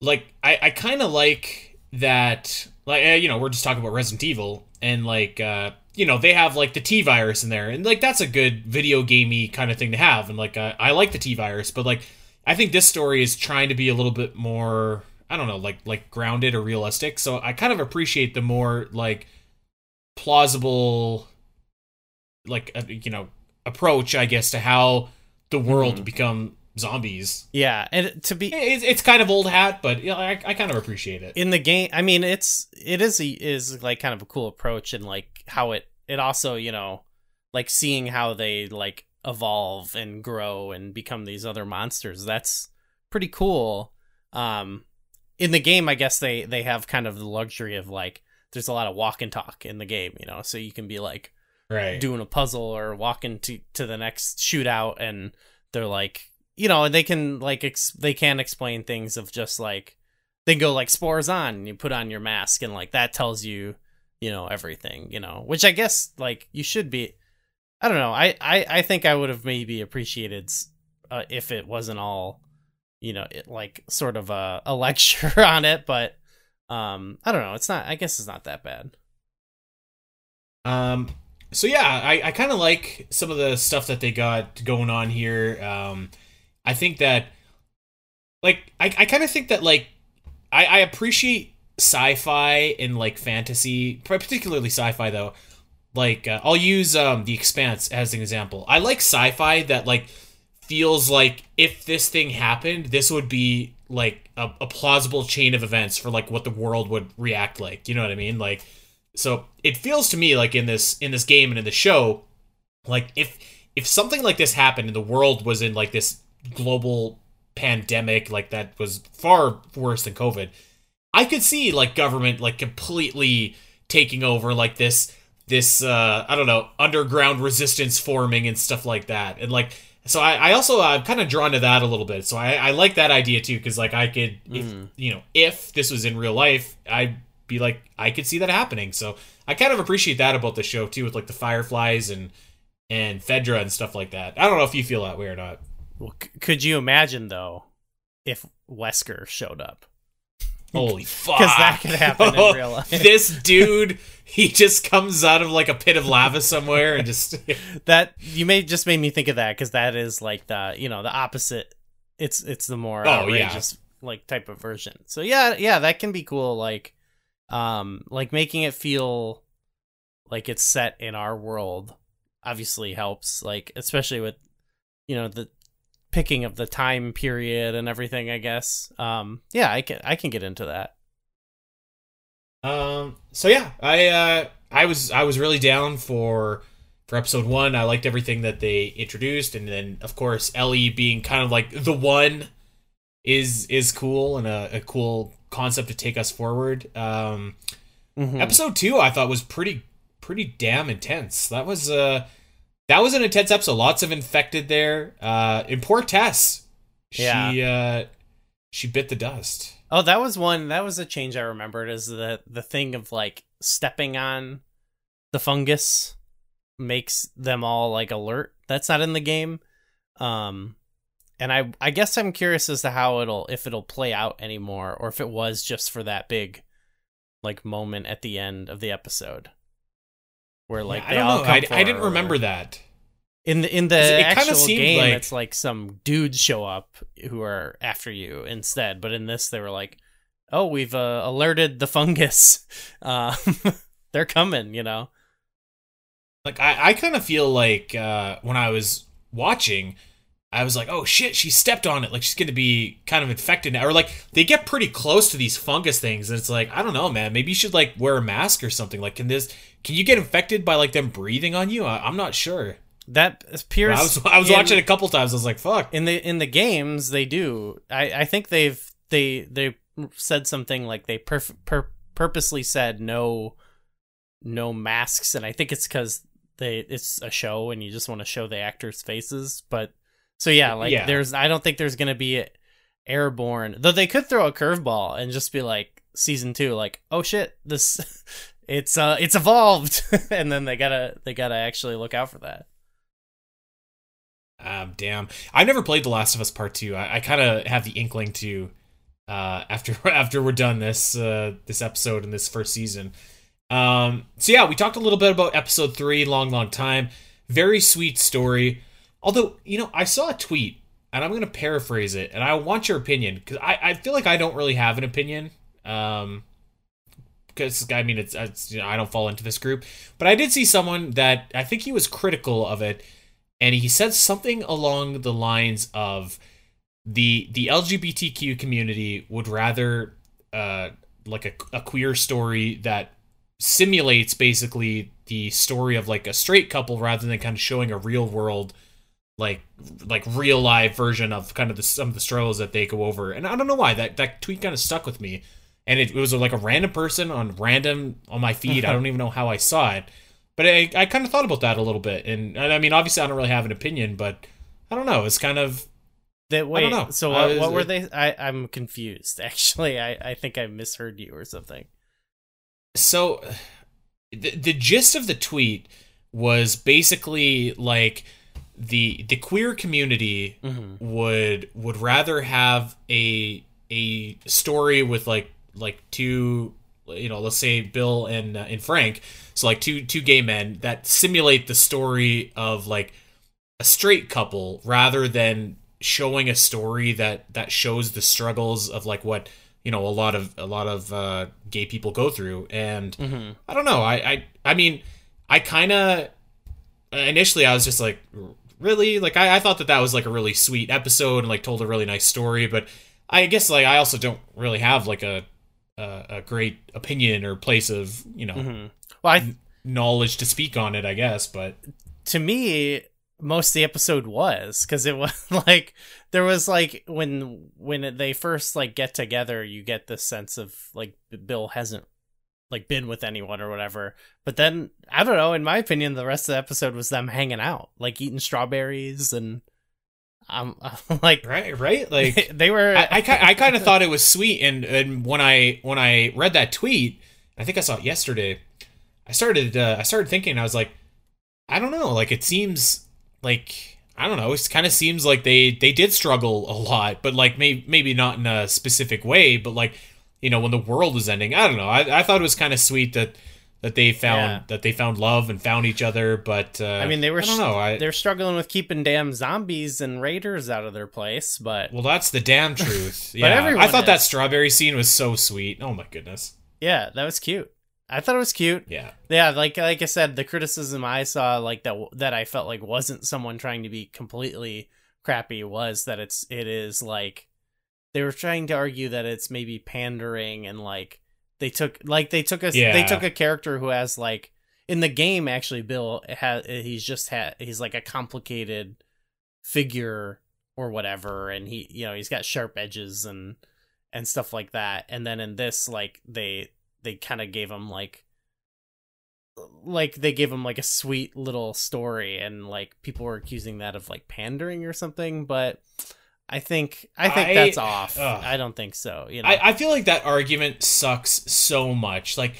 like I, I kind of like that like uh, you know we're just talking about Resident Evil and like uh you know they have like the T virus in there and like that's a good video gamey kind of thing to have and like uh, I like the T virus but like I think this story is trying to be a little bit more I don't know like like grounded or realistic so I kind of appreciate the more like plausible like uh, you know approach I guess to how the world Mhm. become zombies yeah and to be it's, it's kind of old hat, but yeah, I, I kind of appreciate it. in the game i mean it's it is a, is like kind of a cool approach and like how it it also you know like seeing how they like evolve and grow and become these other monsters that's pretty cool um in the game i guess they they have kind of the luxury of like there's a lot of walk and talk in the game you know so you can be like Right. doing a puzzle or walking to to the next shootout and they're like you know they can like ex- they can explain things of just like they go like spores on and you put on your mask and like that tells you you know everything you know which i guess like you should be i don't know i i, I think i would have maybe appreciated uh, if it wasn't all you know it, like sort of a, a lecture on it but um i don't know it's not i guess it's not that bad Um. So yeah, I, I kind of like some of the stuff that they got going on here. Um, I think that, like, I, I kind of think that like, I, I appreciate sci-fi and like fantasy, particularly sci-fi though. Like, uh, I'll use um the Expanse as an example. I like sci-fi that like feels like if this thing happened, this would be like a, a plausible chain of events for like what the world would react like. You know what I mean? Like so it feels to me like in this in this game and in the show, like if if something like this happened and the world was in like this global pandemic like that was far worse than COVID, I could see like government like completely taking over like this this uh i don't know underground resistance forming and stuff like that and like so i, I also i'm kind of drawn to that a little bit so i, I like that idea too because like i could if Mm. you know if this was in real life i'd be like i could see that happening so i kind of appreciate that about the show too with like the fireflies and and fedra and stuff like that i don't know if you feel that way or not Well, c- could you imagine though if Wesker showed up? Holy fuck Because that could happen in real life. this dude he just comes out of like a pit of lava somewhere and just that you may just made me think of that because that is like the you know the opposite. It's it's the more Oh, yeah. like type of version. So yeah, yeah, that can be cool. Like, um, like making it feel like it's set in our world obviously helps. Like especially with you know the picking of the time period and everything. I guess. Um, yeah, I can I can get into that. Um. So yeah, I uh, I was I was really down for for episode one. I liked everything that they introduced, and then of course Ellie being kind of like the one is is cool and a, a cool concept to take us forward. Um. Mhm. Episode two, I thought was pretty pretty damn intense. That was uh that was an intense episode. Lots of infected there. Uh, and poor Tess. She uh she bit the dust. Oh, that was one. That was a change I remembered. Is the the thing of like stepping on the fungus makes them all like alert. That's not in the game. Um, and I I guess I'm curious as to how it'll if it'll play out anymore, or if it was just for that big like moment at the end of the episode where like Yeah, I they don't all know. come I, for I didn't remember that. In the in the it actual game, like- it's like some dudes show up who are after you instead. But in this, they were like, "Oh, we've uh, alerted the fungus. Uh, they're coming." You know. Like I, I kind of feel like uh when I was watching, I was like, oh shit, she stepped on it. Like she's gonna be kind of infected now. Or like they get pretty close to these fungus things, and it's like, I don't know, man. Maybe you should like wear a mask or something. Like, can this can you get infected by like them breathing on you? I, I'm not sure. That appears. I was I was in- watching a couple times. I was like, fuck. in the in the games. They do. I I think they've they they said something like they perf- pur- purposely said no no masks, and I think it's because they it's a show and you just want to show the actors' faces. But so yeah, like Yeah. there's I don't think there's gonna be airborne though. They could throw a curveball and just be like season two, like oh shit, this it's uh it's evolved, and then they gotta they gotta actually look out for that. Um, damn. I've never played The Last of Us Part Two. I, I kind of have the inkling to uh, after after we're done this uh, this episode and this first season. Um, so yeah, we talked a little bit about episode three. Long, long time. Very sweet story. Although you know, I saw a tweet, and I'm gonna paraphrase it, and I want your opinion because I, I feel like I don't really have an opinion. Um, because I mean, it's, it's you know, I don't fall into this group, but I did see someone that I think he was critical of it and he said something along the lines of the the LGBTQ community would rather uh like a, a queer story that simulates basically the story of like a straight couple rather than kind of showing a real world like like real live version of kind of the some of the struggles that they go over and I don't know why that that tweet kind of stuck with me and it, it was like a random person on random on my feed I don't even know how I saw it but I, I kind of thought about that a little bit, and, and I mean, obviously, I don't really have an opinion, but I don't know. It's kind of That wait, so what, was- what were they? I I'm confused. Actually, I I think I misheard you or something. so. The, the gist of the tweet was basically like the the queer community Mm-hmm. would would rather have a a story with like like two you know let's say Bill and uh, and Frank so like two two gay men that simulate the story of like a straight couple rather than showing a story that that shows the struggles of like what you know a lot of a lot of uh, gay people go through and Mm-hmm. I don't know I I I mean I kind of initially I was just like really like I, I thought that that was like a really sweet episode and like told a really nice story but I guess like I also don't really have like a a, a great opinion or place of you know Mm-hmm. Well, I knowledge to speak on it I guess but to me most of the episode was because it was like there was like when when they first like get together you get this sense of like bill hasn't like been with anyone or whatever. But then I don't know. In my opinion, the rest of the episode was them hanging out, like eating strawberries and. I'm, I'm like right, right. Like they were. I, I, I kind of thought it was sweet, and and when I when I read that tweet, I think I saw it yesterday. I started uh, I started thinking. I was like, I don't know. Like it seems like I don't know. It kind of seems like they they did struggle a lot, but like maybe maybe not in a specific way. But like you know when the world was ending, I don't know. I, I thought it was kind of sweet that that they found yeah. that they found love and found each other. But uh, I mean, they were I don't know. I, they're struggling with keeping damn zombies and raiders out of their place. But well, that's the damn truth. yeah, I thought is. that strawberry scene was so sweet. Oh my goodness. Yeah, that was cute. I thought it was cute. Yeah. Yeah, like like I said, the criticism I saw like that that I felt like wasn't someone trying to be completely crappy was that it's it is like they were trying to argue that it's maybe pandering and like they took like they took a yeah. they took a character who has like in the game actually Bill has he's just had he's like a complicated figure or whatever and he you know he's got sharp edges and and stuff like that and then in this like they they kind of gave him like like they gave him like a sweet little story and like people were accusing that of like pandering or something but i think i think I, that's off ugh. i don't think so you know I, I feel like that argument sucks so much like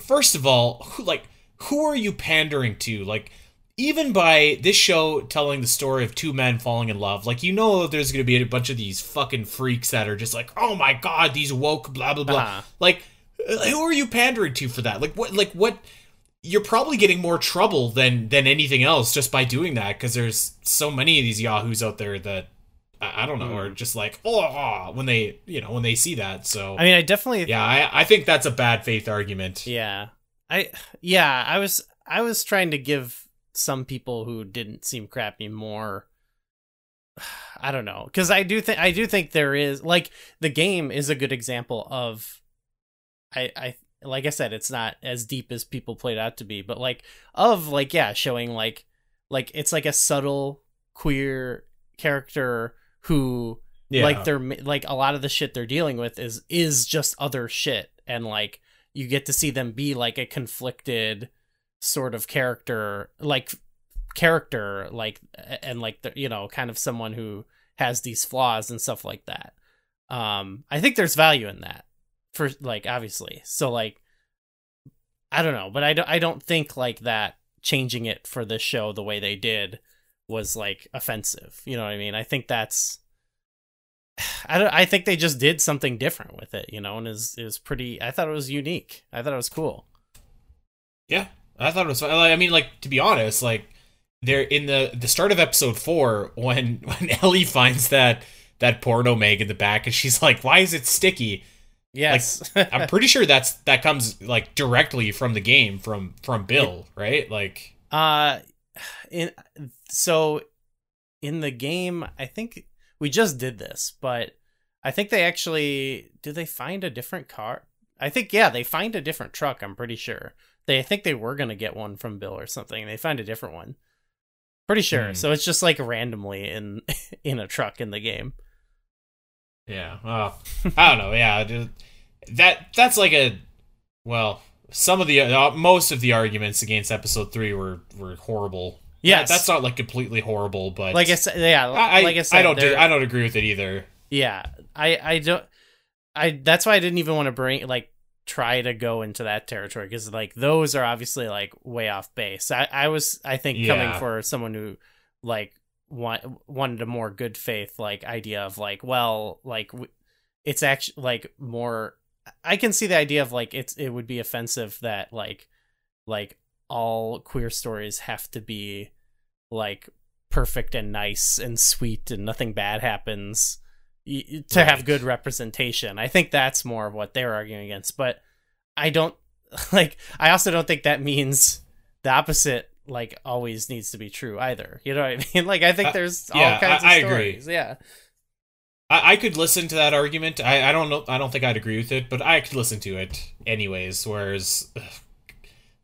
first of all who, like who are you pandering to like even by this show telling the story of two men falling in love, like you know there's gonna be a bunch of these fucking freaks that are just like, oh my god, these woke blah blah blah. Uh-huh. Like who are you pandering to for that? Like what? Like what? You're probably getting more trouble than than anything else just by doing that because there's so many of these yahoos out there that I, I don't know mm. are just like oh when they you know when they see that. So I mean, I definitely yeah, I I think that's a bad faith argument. Yeah, I yeah, I was I was trying to give some people who didn't seem crappy more I don't know because I do think I do think there is like the game is a good example of I I like I said, it's not as deep as people played out to be, but like of like yeah, showing like like it's like a subtle queer character who yeah. like they're like a lot of the shit they're dealing with is is just other shit and like you get to see them be like a conflicted sort of character like character like and like the, you know kind of someone who has these flaws and stuff like that um i think there's value in that for like obviously. So like I don't know, but I don't I don't think like that changing it for this show the way they did was like offensive. You know what I mean? I think that's I don't I think they just did something different with it, you know, and is is pretty I thought it was unique. I thought it was cool. Yeah. I thought it was I mean like to be honest, like there in the the start of episode 4 when when Ellie finds that that porno mag in the back and she's like, "Why is it sticky?" Yes, like, I'm pretty sure that's that comes like directly from the game from from Bill, right? Like, uh, in so in the game, I think we just did this, but I think they actually do they find a different car? I think yeah, they find a different truck. I'm pretty sure they I think they were gonna get one from Bill or something. They find a different one. Pretty sure. Hmm. So it's just like randomly in in a truck in the game. Yeah. Well, I don't know. Yeah, that that's like a well, some of the uh, most of the arguments against episode three were were horrible. Yeah, that, that's not like completely horrible, but like I said, yeah, I, like I said, I don't do, I don't agree with it either. Yeah, I I don't. I that's why I didn't even want to bring like try to go into that territory because like those are obviously like way off base. I I was I think yeah. coming for someone who like want, wanted a more good faith like idea of like well like it's actually like more I can see the idea of like it's it would be offensive that like like all queer stories have to be like perfect and nice and sweet and nothing bad happens to right. have good representation. I think that's more of what they're arguing against, but I don't like I also don't think that means the opposite like always needs to be true either. You know what I mean? Like I think there's uh, yeah, all kinds I, of stories. I agree. Yeah. I, I could listen to that argument. I, I don't know. I don't think I'd agree with it, but I could listen to it anyways. Whereas ugh,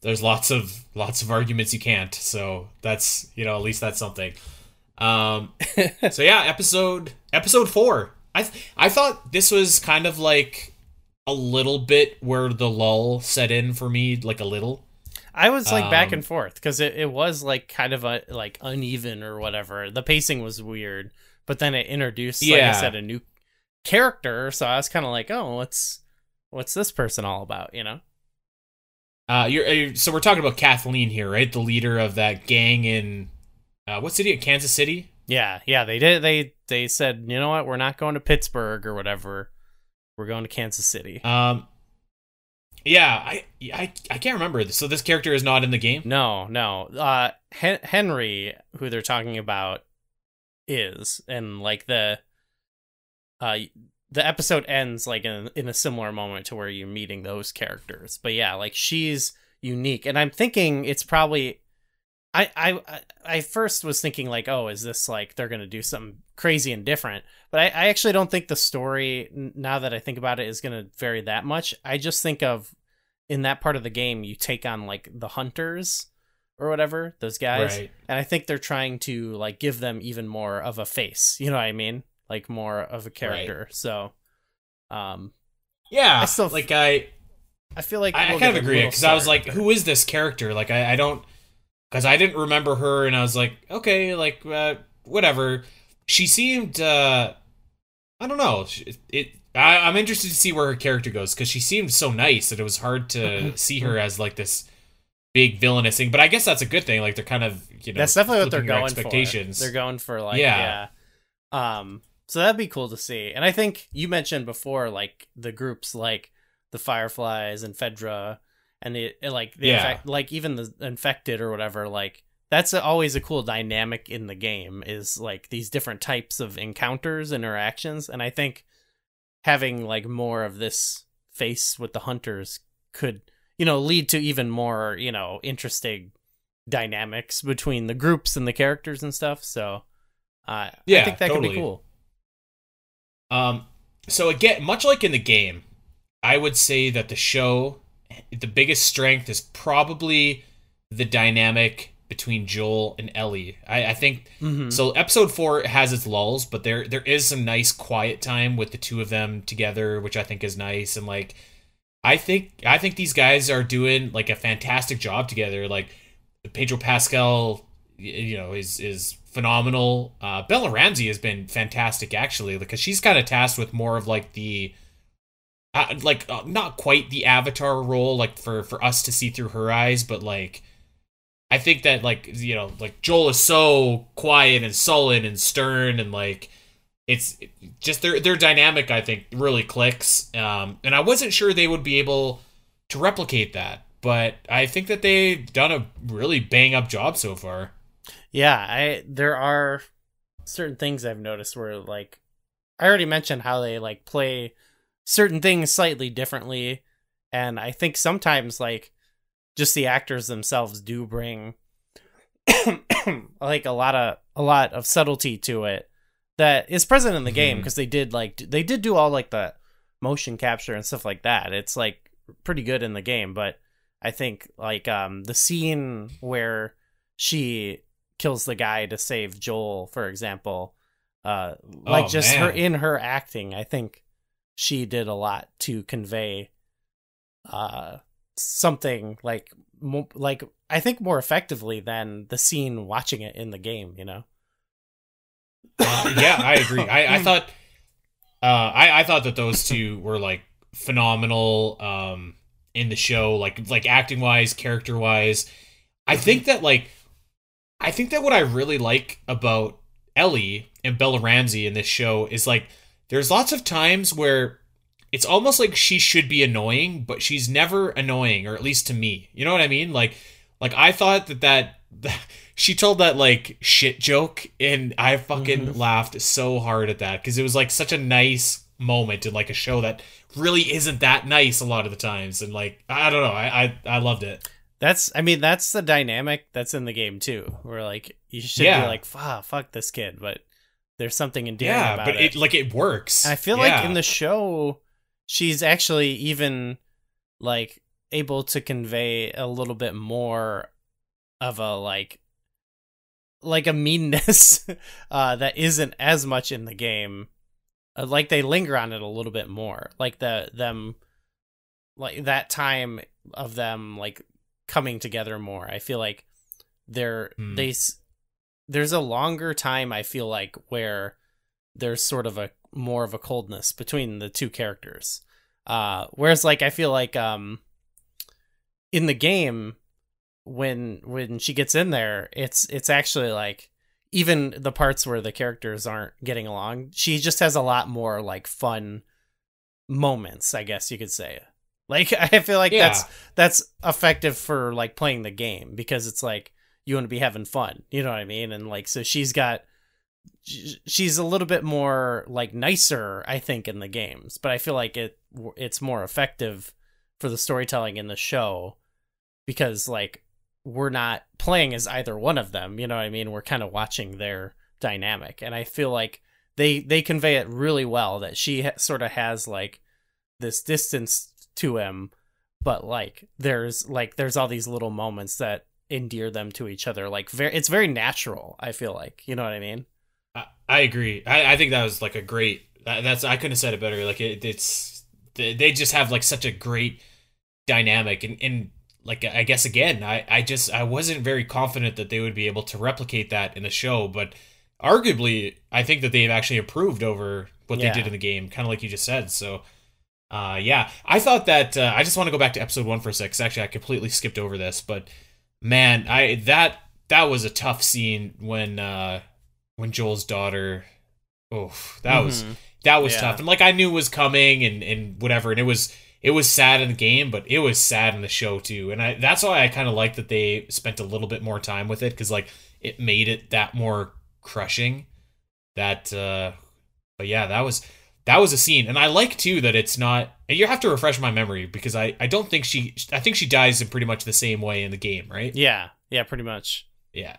there's lots of lots of arguments you can't. So that's you know at least that's something. Um. so yeah, episode episode four. I th- I thought this was kind of like a little bit where the lull set in for me, like a little. I was like back Um, and forth because it, it was like kind of a like uneven or whatever. The pacing was weird, but then it introduced, like I Yeah. said, a new character. So I was kind of like, oh, what's what's this person all about? You know? Uh, you're, uh, so we're talking about Kathleen here, right? The leader of that gang in uh, what city? Kansas City. Yeah, yeah. They did. They they said, you know what? We're not going to Pittsburgh or whatever. We're going to Kansas City. Um, yeah, I, I I can't remember. So this character is not in the game. No, no. Uh, Hen- Henry, who they're talking about, is, and like the, uh, the episode ends like in in a similar moment to where you're meeting those characters. But yeah, like she's unique, and I'm thinking it's probably. I, I I first was thinking like, oh, is this like they're gonna do something crazy and different? But I, I actually don't think the story, now that I think about it, is gonna vary that much. I just think of in that part of the game, you take on like the hunters or whatever, those guys, Right. and I think they're trying to like give them even more of a face. You know what I mean? Like more of a character. So, um, Yeah, I still- like I I feel like I, I kind of agree because I was like, who is this character? Like I, I don't because I didn't remember her, and I was like, okay, like uh, whatever. She seemed uh, I don't know. She- It I, I'm interested to see where her character goes because she seemed so nice that it was hard to see her as like this big villainous thing. But I guess that's a good thing. Like they're kind of you know That's definitely what they're going expectations. for. They're going for like yeah. Yeah. Um so that'd be cool to see. And I think you mentioned before like the groups like the Fireflies and Fedra and the like the Yeah. infect, like even the infected or whatever like that's always a cool dynamic in the game is like these different types of encounters interactions and I think having like more of this face with the hunters could you know lead to even more you know interesting dynamics between the groups and the characters and stuff so uh, I think that could be cool Um, so again, much like in the game, I would say that the show, the biggest strength is probably the dynamic between Joel and Ellie. I, I think Mhm. so. Episode four has its lulls, but there there is some nice quiet time with the two of them together, which I think is nice. And like, I think I think these guys are doing like a fantastic job together. Like Pedro Pascal, you know, is is phenomenal. Uh, Bella Ramsey has been fantastic actually, because she's kind of tasked with more of like the, uh, like uh, not quite the Avatar role, like for for us to see through her eyes, but like. I think that like you know like Joel is so quiet and sullen and stern and like it's just their their dynamic I think really clicks. Um and I wasn't sure they would be able to replicate that but I think that they've done a really bang up job so far. Yeah, I there are certain things I've noticed where like I already mentioned how they like play certain things slightly differently. And I think sometimes like just the actors themselves do bring like a lot of a lot of subtlety to it that is present in the game because they did like they did do all like the motion capture and stuff like that. It's like pretty good in the game, but I think like um the scene where she kills the guy to save Joel, for example, uh like Oh, just her in her acting, I think she did a lot to convey uh something like mo- like I think more effectively than the scene watching it in the game, you know. Yeah, I agree. I, I thought, uh, I, I thought that those two were like phenomenal um, in the show, like like acting wise, character wise. I think that like, I think that what I really like about Ellie and Bella Ramsey in this show is like, there's lots of times where it's almost like she should be annoying, but she's never annoying, or at least to me. You know what I mean? Like, like I thought that that. She told that like shit joke and i fucking Mhm. laughed so hard at that because it was like such a nice moment in like a show that really isn't that nice a lot of the times and like i don't know i i, I loved it That's I mean that's the dynamic that's in the game too. Where like you should Yeah. be like fuck fuck this kid, but there's something endearing yeah about but it. like it works And I feel Yeah. like in the show, she's actually even like able to convey a little bit more of a like like a meanness uh that isn't as much in the game. Uh, like they linger on it a little bit more. Like the them like that time of them like coming together more. I feel like they're Hmm. they there's a longer time I feel like where there's sort of a more of a coldness between the two characters. Uh whereas like I feel like um in the game when when she gets in there, it's it's actually like even the parts where the characters aren't getting along, she just has a lot more like fun moments, I guess you could say. Like I feel like Yeah. that's that's effective for like playing the game because it's like you want to be having fun, you know what I mean? And like so she's got she's a little bit more like nicer I think in the games, but I feel like it it's more effective for the storytelling in the show because like we're not playing as either one of them, you know what I mean? We're kind of watching their dynamic and I feel like they they convey it really well that she ha- sort of has like this distance to him but like there's like there's all these little moments that endear them to each other like very it's very natural i feel like you know what i mean I, I agree. I, I think that was like a great. That, that's I couldn't have said it better. Like it, it's they just have like such a great dynamic and and like I guess again I I just I wasn't very confident that they would be able to replicate that in the show, but arguably I think that they've actually improved over what Yeah. they did in the game, kind of like you just said. So. Uh, yeah, I thought that uh, I just want to go back to episode one for a sec. actually, I completely skipped over this, but man, I that that was a tough scene when uh, when Joel's daughter. Oh, that was Mhm. that was Yeah. tough, and like I knew it was coming and and whatever, and it was it was sad in the game, but it was sad in the show too, and I that's why I kind of like that they spent a little bit more time with it because like it made it that more crushing. That, uh but yeah, that was that was a scene, and I like too that it's not. You have to refresh my memory because I I don't think she I think she dies in pretty much the same way in the game, right? yeah yeah pretty much Yeah.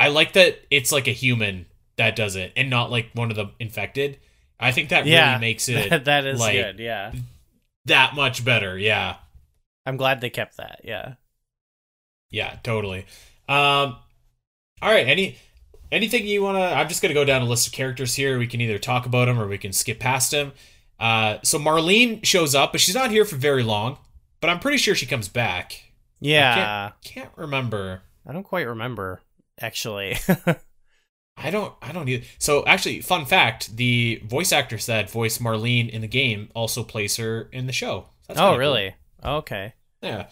I like that it's like a human that does it and not like one of the infected. I think that Yeah. really makes it that, is like- good yeah that much better. Yeah. i'm glad they kept that yeah Yeah, totally. Um all right, any anything you want to I'm just going to go down a list of characters here. We can either talk about them or we can skip past them. Uh so Marlene shows up, but she's not here for very long, but I'm pretty sure she comes back. yeah Can't remember. I don't quite remember actually I don't I don't either. So actually, fun fact, the voice actress that voiced Marlene in the game also plays her in the show. That's oh kinda cool. really okay Yeah.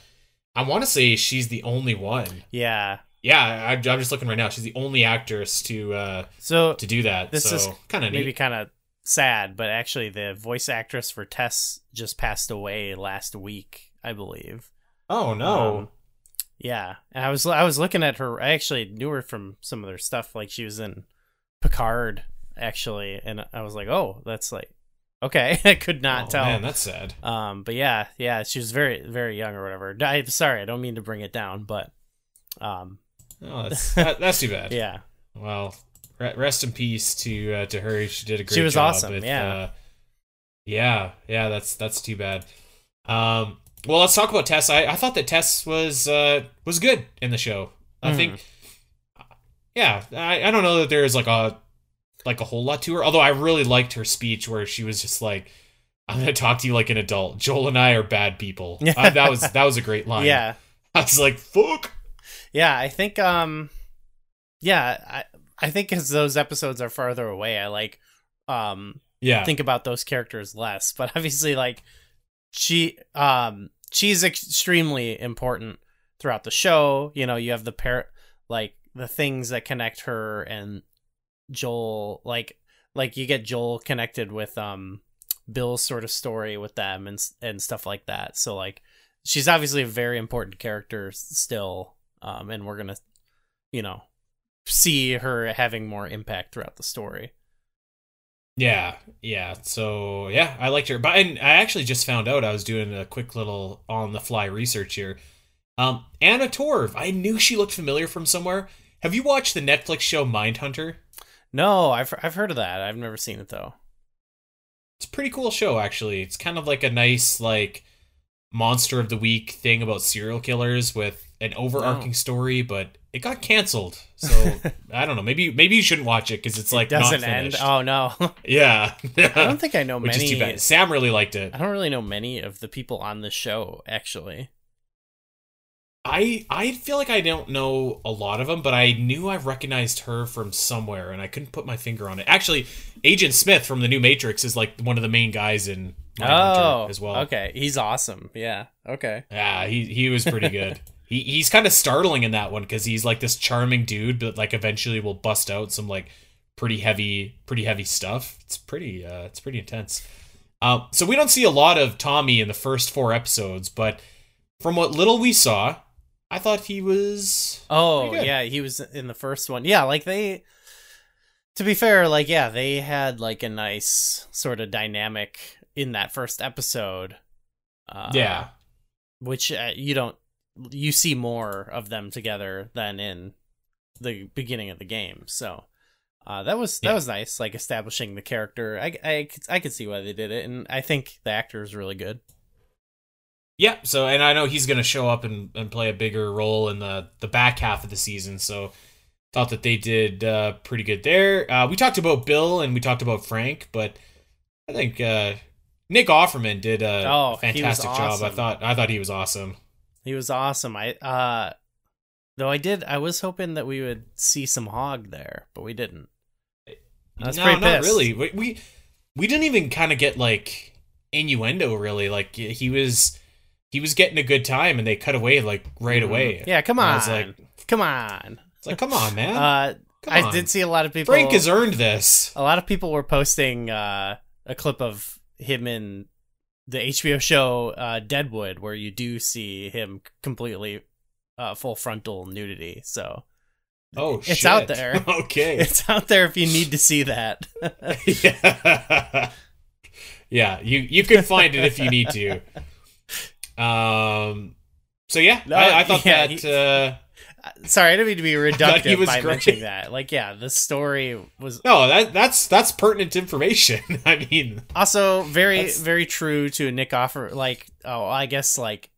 I want to say she's the only one. yeah Yeah, I, I'm just looking right now. She's the only actress to uh so to do that. This so is kind of maybe kind of sad but actually the voice actress for tess just passed away last week i believe Oh no. Um, yeah, and I was I was looking at her. I actually knew her from some of their stuff. Like she was in Picard, actually, and I was like, oh, that's like okay. I could not oh, tell. Man, that's sad. um, but yeah, yeah, she was very very young or whatever. I'm sorry, I don't mean to bring it down, but um, Oh, that's that, that's too bad. yeah, Well, re- rest in peace to uh, to her. She did a great She was job awesome, yeah. uh, yeah, yeah. That's that's too bad. Um, well, let's talk about Tess. I, I thought that Tess was uh, was good in the show. I Mhm. think, yeah. I, I don't know that there is like a like a whole lot to her. Although I really liked her speech where she was just like, "I'm gonna talk to you like an adult. Joel and I are bad people." Uh, that was that was a great line. yeah, I was like, "Fuck." yeah. I think um, yeah, I I think as those episodes are farther away, I like um Yeah. think about those characters less but obviously like she um she's extremely important throughout the show. You know you have the pair like the things that connect her and joel like like you get joel connected with um bill's sort of story with them and and stuff like that. So like she's obviously a very important character still um and we're gonna you know see her having more impact throughout the story Yeah, yeah. So yeah, I liked her. But and I actually just found out I was doing a quick little on the fly research here. Um, Anna Torv. I knew she looked familiar from somewhere. Have you watched the Netflix show Mindhunter? No, I've I've heard of that. I've never seen it though. It's a pretty cool show actually. It's kind of like a nice like monster of the week thing about serial killers with an overarching No. story, but it got canceled. So I don't know. Maybe maybe you shouldn't watch it because it's like Doesn't not end. Oh no. Yeah, I don't think I know which many. is too bad. Sam really liked it. I don't really know many of the people on the show actually. I I feel like I don't know a lot of them, but I knew I recognized her from somewhere, and I couldn't put my finger on it. Actually, Agent Smith from the New Matrix is like one of the main guys in Oh, as well. Okay, he's awesome. Yeah. Okay. Yeah, he he was pretty good. he he's kind of startling in that one because he's like this charming dude, but like eventually will bust out some like pretty heavy pretty heavy stuff. It's pretty uh it's pretty intense. Um, so we don't see a lot of Tommy in the first four episodes, but from what little we saw, I thought he was Oh yeah, he was in the first one. Yeah, like they. To be fair, like yeah, they had like a nice sort of dynamic in that first episode. Uh, yeah. which uh, you don't you see more of them together than in the beginning of the game. So uh, that was that Yeah. was nice, like establishing the character. I I could, I could see why they did it, and I think the actor is really good. Yeah, so and I know he's going to show up and, and play a bigger role in the the back half of the season. So thought that they did uh, pretty good there. Uh, we talked about Bill and we talked about Frank, but I think uh, Nick Offerman did a Oh, fantastic job. I thought I thought he was awesome. He was awesome. I uh, though I did I was hoping that we would see some hog there, but we didn't. No, not pissed. really. We, we we didn't even kind of get like innuendo really. Like he was he was getting a good time, and they cut away like right away. Yeah, come on, I was like, come on. it's like come on, man. Uh, come I on. did see a lot of people. Frank has earned this. a lot of people were posting uh, a clip of him in the HBO show uh, Deadwood, where you do see him completely uh, full frontal nudity. So Oh, It's shit. out there. Okay. it's out there if you need to see that. yeah. yeah, you you can find it if you need to. Um. So yeah, No, I, I thought yeah, that. he- uh, Sorry, I didn't mean to be reductive by great. mentioning that. Like, yeah, the story was no, that that's that's pertinent information. I mean, also very That's- very true to Nick Offer. Like, oh, I guess like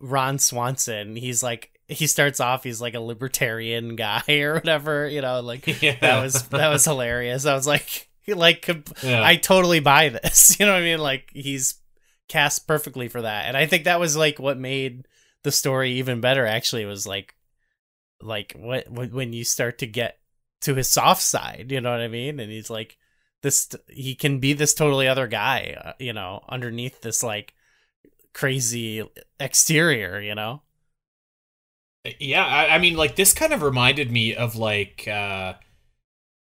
Ron Swanson. He's like he starts off. He's like a libertarian guy or whatever. You know, like yeah, that was that was hilarious. I was like, like Yeah. I totally buy this. You know what I mean? Like he's cast perfectly for that, and I think that was like what made the story even better. Actually, was like, like what when you start to get to his soft side. You know what I mean? And he's like, this he can be this totally other guy. Uh, you know, underneath this like crazy exterior. You know? yeah. I, I mean, like this kind of reminded me of like. uh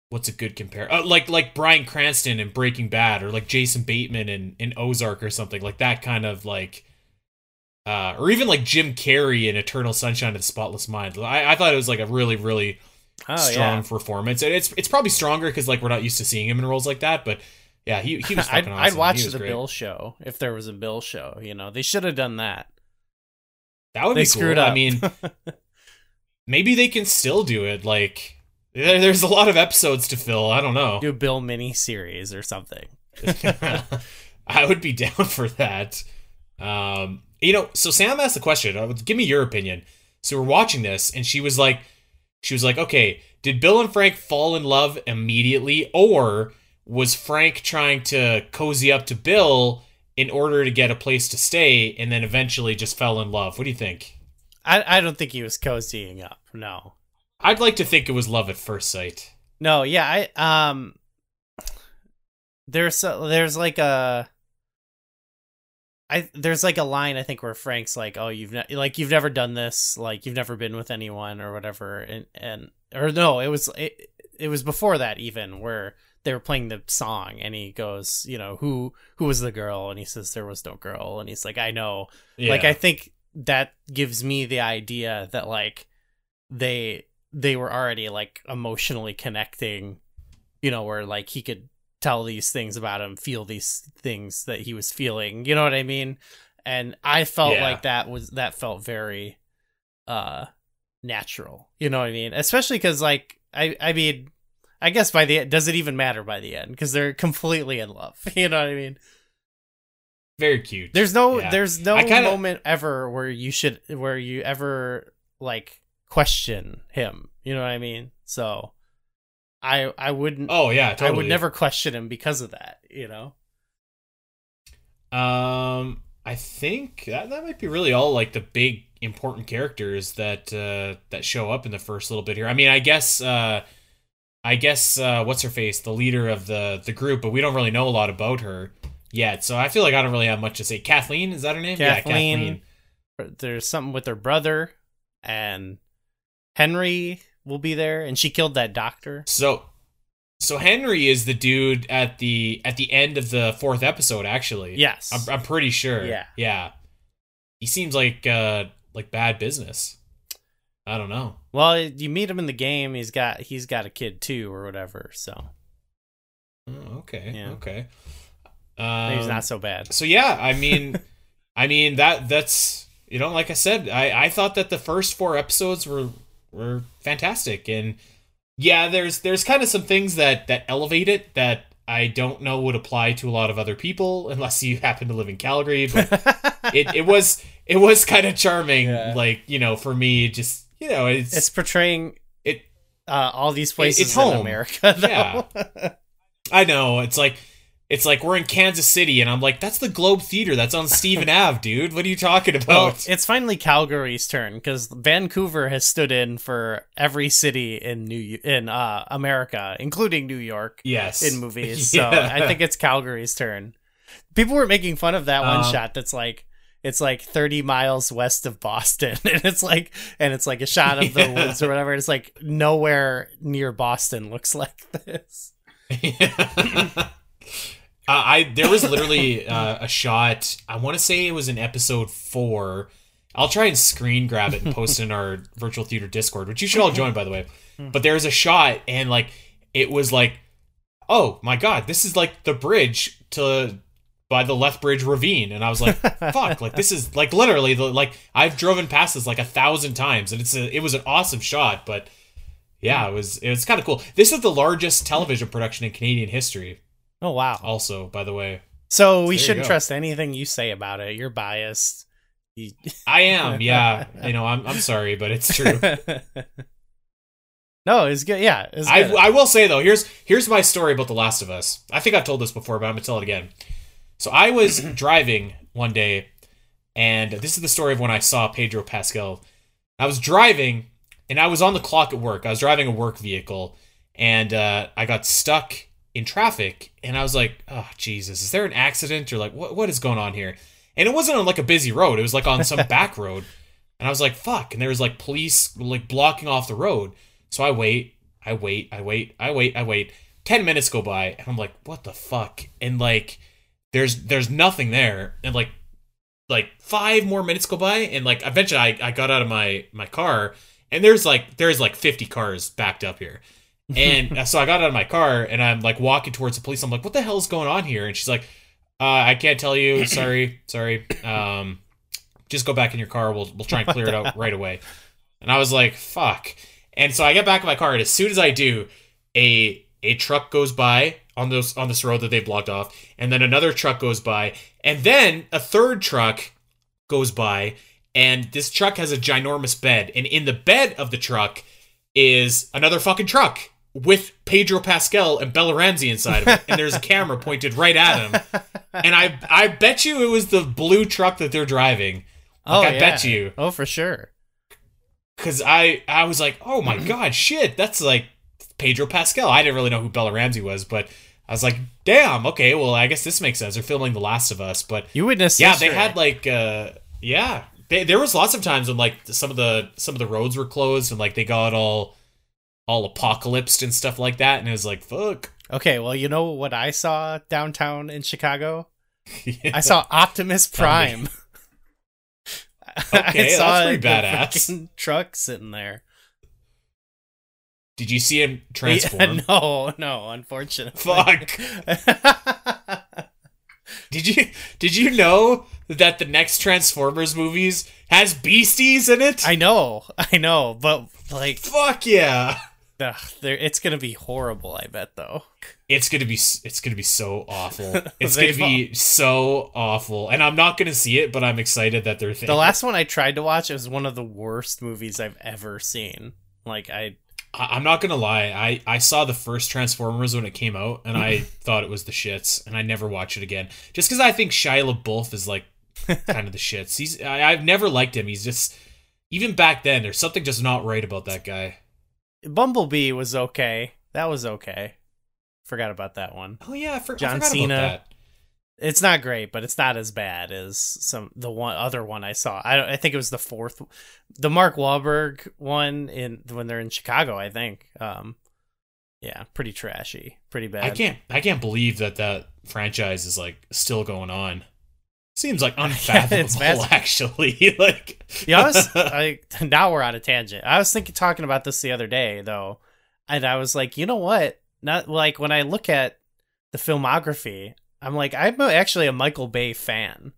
What's a good compare? Uh, like like Bryan Cranston in Breaking Bad, or like Jason Bateman in, in Ozark, or something like that. Kind of like uh, or even like Jim Carrey in Eternal Sunshine of the Spotless Mind. I, I thought it was like a really, really Oh strong yeah. performance, and it's it's probably stronger because like we're not used to seeing him in roles like that. But yeah, he he was I'd, fucking I'd watch the great. Bill show if there was a Bill show. You know, they should have done that. That would they be screwed cool. up. I mean, maybe they can still do it. Like there, there's a lot of episodes to fill. I don't know. do a Bill mini series or something. I would be down for that. Um, you know, so Sam asked the question. uh, Give me your opinion. So we're watching this, and she was like, she was like, okay, did Bill and Frank fall in love immediately, or was Frank trying to cozy up to Bill in order to get a place to stay, and then eventually just fell in love? What do you think? I I don't think he was cozying up. No. I'd like to think it was love at first sight. No, yeah, I um there's a, there's like a I there's like a line I think where Frank's like, "Oh, you've ne- like you've never done this, like you've never been with anyone or whatever." And and or no, it was it, it was before that even where they were playing the song and he goes, you know, who who was the girl and he says there was no girl and he's like, "I know." Yeah. Like I think that gives me the idea that like they they were already like emotionally connecting, you know, where like he could tell these things about him, feel these things that he was feeling, you know what I mean? And I felt Yeah. like that was that felt very uh natural. You know what I mean? Especially cuz like I I mean I guess by the end, does it even matter by the end? Because they're completely in love. You know what I mean? very cute. There's no Yeah. there's no kinda- moment ever where you should where you ever like question him. You know what I mean? So I I wouldn't Oh yeah, totally. I would never question him because of that, you know. Um, I think that that might be really all like the big important characters that uh that show up in the first little bit here. I mean, I guess uh I guess uh what's her face, the leader of the the group, but we don't really know a lot about her yet. So I feel like I don't really have much to say. Kathleen, is that her name? Kathleen. There's something with her brother and Henry will be there and she killed that doctor. So so Henry is the dude at the at the end of the fourth episode actually. Yes. I'm, I'm pretty sure. Yeah. Yeah. He seems like uh like bad business. I don't know. Well, you meet him in the game, he's got he's got a kid too or whatever, so Oh, okay. Yeah. Okay. Um, he's not so bad. So yeah, I mean, I mean that that's you know, like I said, I I thought that the first four episodes were were fantastic, and yeah, there's there's kind of some things that that elevate it that I don't know would apply to a lot of other people unless you happen to live in Calgary, but it it was it was kind of charming, Yeah. like you know, for me, just you know, it's, it's portraying it. uh, all these places it's in home. America though. I know it's like. It's like we're in Kansas City, and I'm like, that's the Globe Theater. That's on Stephen Ave, dude. What are you talking about? Well, it's finally Calgary's turn because Vancouver has stood in for every city in New in uh, America, including New York, Yes. in movies. So Yeah. I think it's Calgary's turn. People were making fun of that one Um, shot. That's like it's like 30 miles west of Boston, and it's like and it's like a shot of the Yeah. woods or whatever. It's like nowhere near Boston looks like this. Uh, I there was literally uh, a shot. I want to say it was in episode four. I'll try and screen grab it and post it in our virtual theater Discord, which you should all join, by the way. But there was a shot, and like it was like, oh my god, this is like the bridge to by the Lethbridge Ravine, and I was like, fuck, like this is like literally the like I've driven past this like a thousand times, and it's a it was an awesome shot, but yeah, it was it was kind of cool. This is the largest television production in Canadian history. Oh wow! Also, by the way, So we shouldn't trust anything you say about it. You're biased. You- I am. Yeah, you know, I'm I'm sorry, but it's true. no, it's good. Yeah, it's I. I will say though, here's here's my story about The Last of Us. I think I've told this before, but I'm gonna tell it again. So I was driving one day, and this is the story of when I saw Pedro Pascal. I was driving, and I was on the clock at work. I was driving a work vehicle, and uh, I got stuck in traffic, and I was like, "Oh Jesus, is there an accident or like what what is going on here?" And it wasn't on like a busy road; it was like on some back road, and I was like, "Fuck!" And there was like police like blocking off the road. So I wait, I wait, I wait, I wait, I wait. Ten minutes go by, and I'm like, "What the fuck?" And like, there's there's nothing there, and like like five more minutes go by, and like eventually I, I got out of my my car, and there's like there's like 50 cars backed up here. And so I got out of my car and I'm like walking towards the police. I'm like, what the hell's going on here? And she's like, uh, I can't tell you. Sorry, sorry. Um, just go back in your car. We'll we'll try and clear it out right away. And I was like, fuck. And so I get back in my car, and as soon as I do, a a truck goes by on those on this road that they blocked off, and then another truck goes by, and then a third truck goes by, and this truck has a ginormous bed, and in the bed of the truck is another fucking truck with Pedro Pascal and Bella Ramsey inside of it, and there's a camera pointed right at him, and I I bet you it was the blue truck that they're driving. oh, I yeah. bet you. Oh, for sure. Cause I I was like, oh my god, shit, that's like Pedro Pascal. I didn't really know who Bella Ramsey was, but I was like, damn, okay, well I guess this makes sense. They're filming The Last of Us, but You witnessed. yeah, they had like uh yeah. They, there was lots of times when like some of the some of the roads were closed and like they got all all apocalypsed and stuff like that, and it was like fuck. Okay, well, you know what I saw downtown in Chicago? I saw Optimus Prime. Okay, I saw that's pretty badass. Truck sitting there. Did you see him transform? Yeah, no, no, unfortunately. Fuck. Did you did you know that the next Transformers movies has beasties in it? I know, I know, but like, Fuck yeah. Ugh, it's gonna be horrible. I bet though. It's gonna be it's gonna be so awful. It's gonna be so awful, and I'm not gonna see it, but I'm excited that they're The last one I tried to watch it was one of the worst movies I've ever seen. Like I, I- I'm not gonna lie. I I saw the first Transformers when it came out, and I thought it was the shits, and I never watched it again. Just because I think Shia LaBeouf is like kind of the shits. He's I, I've never liked him. He's just even back then. There's something just not right about that guy. Bumblebee was okay. That was okay. Forgot about that one. Oh yeah, I, for, John I forgot Cena. about that. It's not great, but it's not as bad as some the one other one I saw. I I think it was the fourth, the Mark Wahlberg one in when they're in Chicago. I think. Um, yeah, pretty trashy, pretty bad. I can't I can't believe that that franchise is like still going on. Seems like unfathomable, massive. actually. like Yeah, I was I now we're on a tangent. I was thinking talking about this the other day though, and I was like, you know what? Not like when I look at the filmography, I'm like, I'm actually a Michael Bay fan,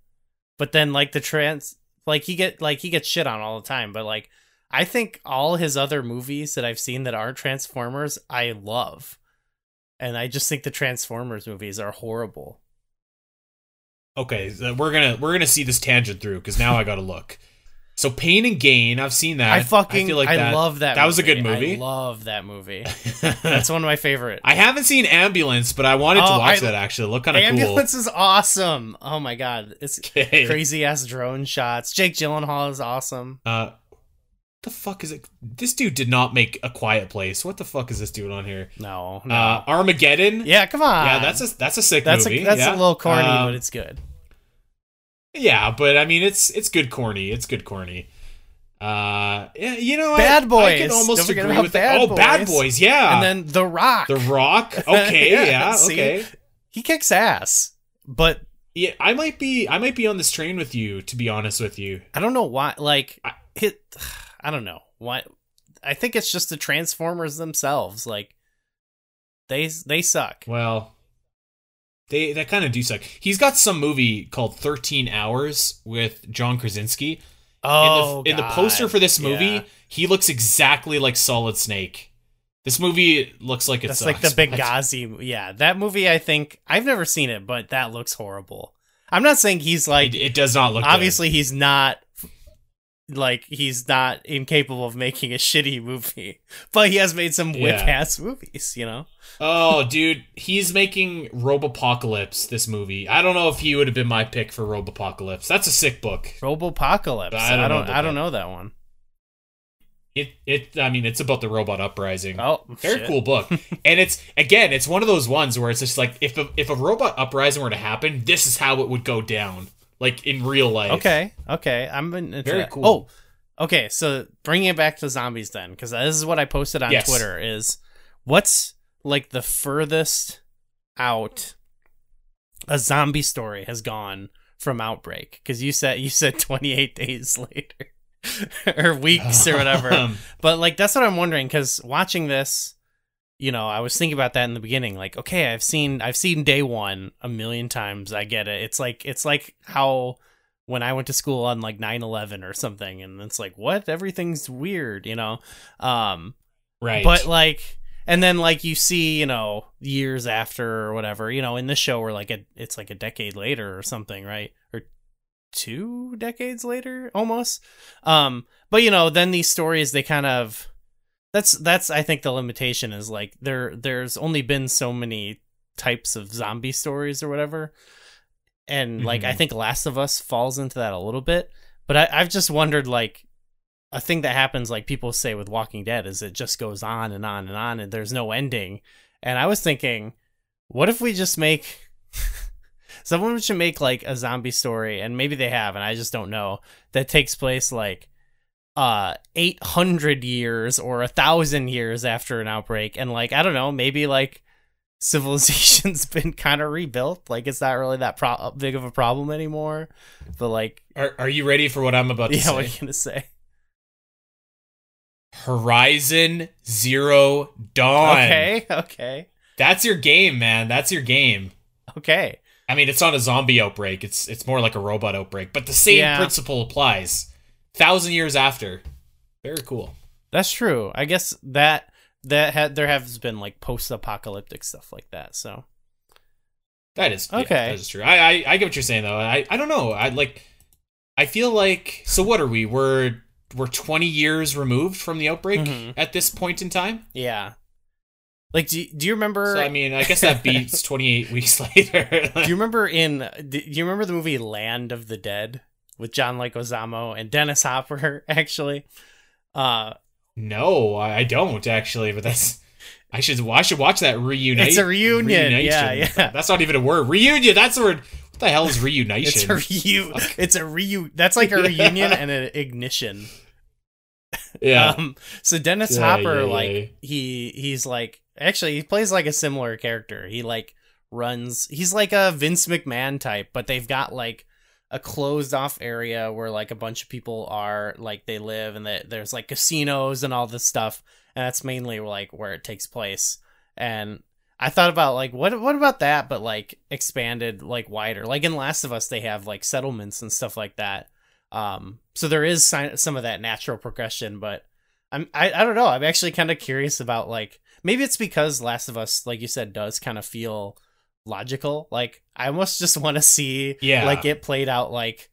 but then like the trans, like he get like he gets shit on all the time, but like I think all his other movies that I've seen that aren't Transformers, I love, and I just think the Transformers movies are horrible. Okay, we're gonna we're gonna see this tangent through because now I gotta look. So Pain and Gain, I've seen that. I fucking feel like I that, love that. That was a good movie. I love that movie. That's one of my favorite. I haven't seen Ambulance, but I wanted to Oh, watch I- that actually. Look kind of cool. Ambulance is awesome. Oh my god, it's crazy ass drone shots. Jake Gyllenhaal is awesome. Uh, the fuck is it? This dude did not make a Quiet Place. What the fuck is this dude on here? No, no. Uh, Armageddon. yeah, come on. yeah, that's a that's a sick that's movie. a that's yeah. a little corny, Um, but it's good. Yeah, but I mean, it's it's good corny. It's good corny. Uh, yeah, you know? Bad I Boys. can almost Don't agree with that. Oh, Bad Boys. Boys. Yeah, and then The Rock. The Rock. Okay, Yeah, yeah, okay. he kicks ass, but Yeah, I might be I might be on this train with you. To be honest with you, I don't know why. Like I- it, I don't know why. I think it's just the Transformers themselves. Like they they suck. well, they that kind of do suck. He's got some movie called Thirteen Hours with John Krasinski. Oh, in the, in the poster for this movie, Yeah. he looks exactly like Solid Snake. This movie looks like it's That's like the Benghazi. Yeah, that movie. I think I've never seen it, but that looks horrible. I'm not saying he's like. It, it does not look good. obviously, he's not. Like he's not incapable of making a shitty movie, but he has made some Yeah. whip ass movies. You know. Oh, dude, he's making Robopocalypse this movie. I don't know if he would have been my pick for Robopocalypse. That's a sick book. Robopocalypse. I don't I don't. about I don't know that one. It it I mean, it's about the robot uprising. Oh, Very shit. cool book. and it's again, it's one of those ones where it's just like if a, if a robot uprising were to happen, this is how it would go down. Like in real life. Okay, okay, I'm in- into Very that. cool. Oh, okay. So bringing it back to zombies then, because this is what I posted on Yes. Twitter: is what's like the furthest out a zombie story has gone from outbreak? Because you said you said 28 days later or weeks or whatever. But like that's what I'm wondering because watching this, you know, I was thinking about that in the beginning. Like, okay, I've seen I've seen day one a million times. I get it. It's like it's like how when I went to school on like 9-11 or something, and it's like what everything's weird, you know. Um, right. but like, and then like you see, you know, years after or whatever, you know, in this show, we're like a, it's like a decade later or something, right? Or two decades later, almost. Um, but you know, then these stories they kind of that's that's I think the limitation is like there there's only been so many types of zombie stories or whatever. And like I Mhm. think Last of Us falls into that a little bit. But I, I've just wondered like a thing that happens like people say with Walking Dead is it just goes on and on and on and there's no ending. And I was thinking, what if we just make someone should make like a zombie story and maybe they have and I just don't know that takes place like uh 800 years or a thousand years after an outbreak and like I don't know maybe like civilization's been kind of rebuilt like it's not really that pro- big of a problem anymore but like are are you ready for what I'm about to yeah say? what are you gonna say Horizon Zero Dawn. okay okay That's your game, man. That's your game. okay I mean, it's not a zombie outbreak. It's it's more like a robot outbreak, but the same Yeah. principle applies. Thousand years after. Very cool. That's true. I guess that that had there has been like post-apocalyptic stuff like that. So That is Okay. Yeah, that is true. I, I I get what you're saying though. I I don't know. I like. I feel like so. What are we? We're we're 20 years removed from the outbreak Mhm. at this point in time. yeah, like do do you remember? So I mean, I guess that beats 28 weeks later. do you remember in do you remember the movie Land of the Dead with John Leguizamo and Dennis Hopper? Actually, uh, no, I don't actually. But that's. I should I should watch that reunite. It's a reunion, reunation. yeah, yeah. That's not even a word. Reunion. That's the word. What the hell is reunition? it's a reu it's a reu that's like a reunion and an ignition. yeah. Um, so Dennis Yeah, Hopper, yeah, like yeah. he he's like actually he plays like a similar character. He like runs. He's like a Vince McMahon type, but they've got like a closed off area where like a bunch of people are like they live and that there's like casinos and all this stuff, and that's mainly like where it takes place. And I thought about like what what about that, but like expanded like wider. Like in Last of Us, they have like settlements and stuff like that. Um, so there is some of that natural progression, but I'm I, I don't know. I'm actually kind of curious about like maybe it's because Last of Us, like you said, does kind of feel logical. Like I almost just want to see Yeah. like it played out like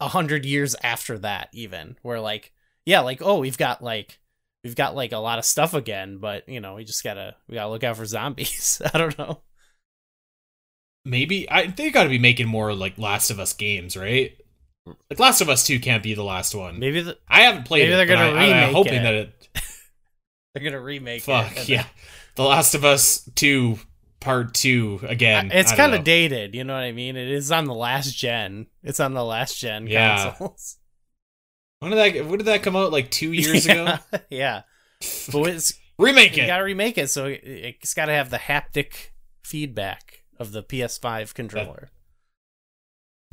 a hundred years after that, even where like yeah, like oh we've got like we've got like a lot of stuff again, but you know we just gotta we gotta look out for zombies. I don't know. Maybe I they got to be making more like Last of Us games, right? Like Last of Us Two can't be the last one. Maybe the, I haven't played Maybe it. they're gonna I, I, am remake hoping it. that it. they're gonna remake. Fuck yeah, The Last of Us Two Part Two again. it's kind of dated, you know what I mean? It is on the last gen. It's on the last gen Yeah. consoles. When did that? When did that come out? Like two years ago. yeah. yeah. But it's Remake you it. got to remake it, so it- it's got to have the haptic feedback of the PS5 controller.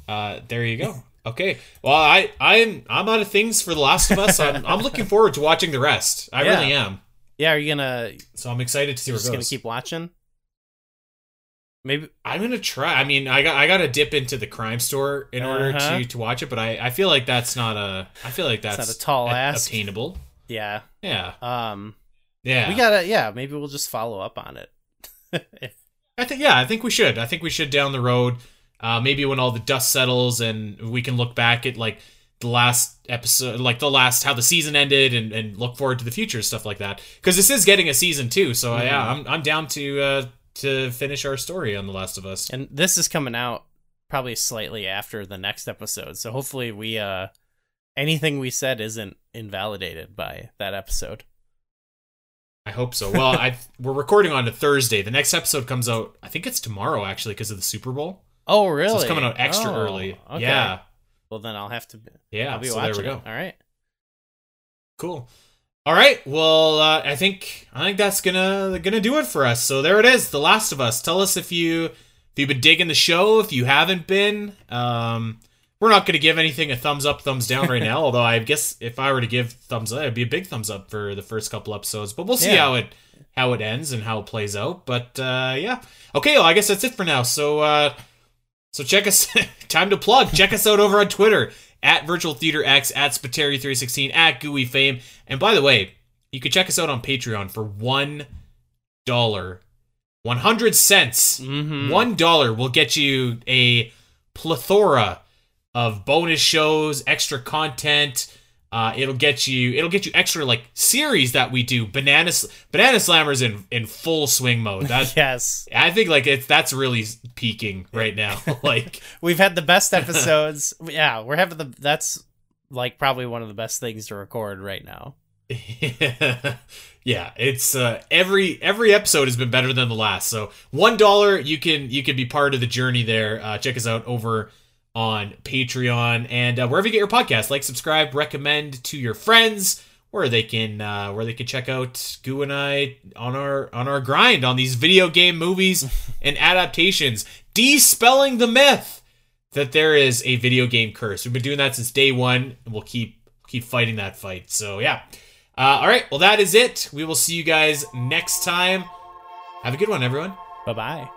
Uh, there you go. Okay. Well, I I'm I'm out of things for The Last of Us. I'm I'm looking forward to watching the rest. I Yeah. really am. yeah, are you gonna So I'm excited to see where just it gonna keep watching? Maybe I'm gonna try. I mean, I got I got to dip into the crime store in order Uh-huh. to to watch it, but I I feel like that's not a. I feel like that's not a tall a- ask. obtainable. yeah. Yeah. Um Yeah. we gotta yeah, maybe we'll just follow up on it. I think yeah, I think we should. I think we should down the road. Uh, maybe when all the dust settles and we can look back at like the last episode, like the last how the season ended, and, and look forward to the future stuff like that. Because this is getting a season too, so uh, yeah, I'm I'm down to uh, to finish our story on The Last of Us. and this is coming out probably slightly after the next episode. So hopefully we uh anything we said isn't invalidated by that episode. I hope so. Well, I we're recording on a Thursday. The next episode comes out. I think it's tomorrow actually because of the Super Bowl. Oh, really? So it's coming out extra Oh, early. okay. Yeah, Well, then I'll have to. yeah. I'll be so watching there we go. it. All right. Cool. All right. Well, uh, I think I think that's gonna gonna do it for us. So there it is, The Last of Us. Tell us if you if you've been digging the show. If you haven't been, um, we're not gonna give anything a thumbs up, thumbs down right now. although I guess if I were to give thumbs up, it'd be a big thumbs up for the first couple episodes. But we'll see Yeah. how it how it ends and how it plays out. But uh, yeah. Okay. Well, I guess that's it for now. So. Uh, so check us. time to plug. Check us out over on Twitter at Virtual Theater X at Spiteri316 at Gooey Fame. And by the way, you can check us out on Patreon for one dollar, one hundred cents. Mm-hmm. One dollar will get you a plethora of bonus shows, extra content. Uh, it'll get you. It'll get you extra like series that we do. Banana Banana Slammers in in full swing mode. That Yes, I think like it's that's really peaking right now. like we've had the best episodes. yeah, we're having the. That's like probably one of the best things to record right now. yeah, it's uh, every every episode has been better than the last. So one dollar, you can you can be part of the journey there. Uh, check us out over on Patreon and uh, wherever you get your podcast. Like, subscribe, recommend to your friends where they can uh, where they can check out Goo and I on our on our grind on these video game movies and adaptations, dispelling the myth that there is a video game curse. We've been doing that since day one, and we'll keep keep fighting that fight. So yeah. Uh, all right, well that is it. We will see you guys next time. Have a good one, everyone. Bye bye.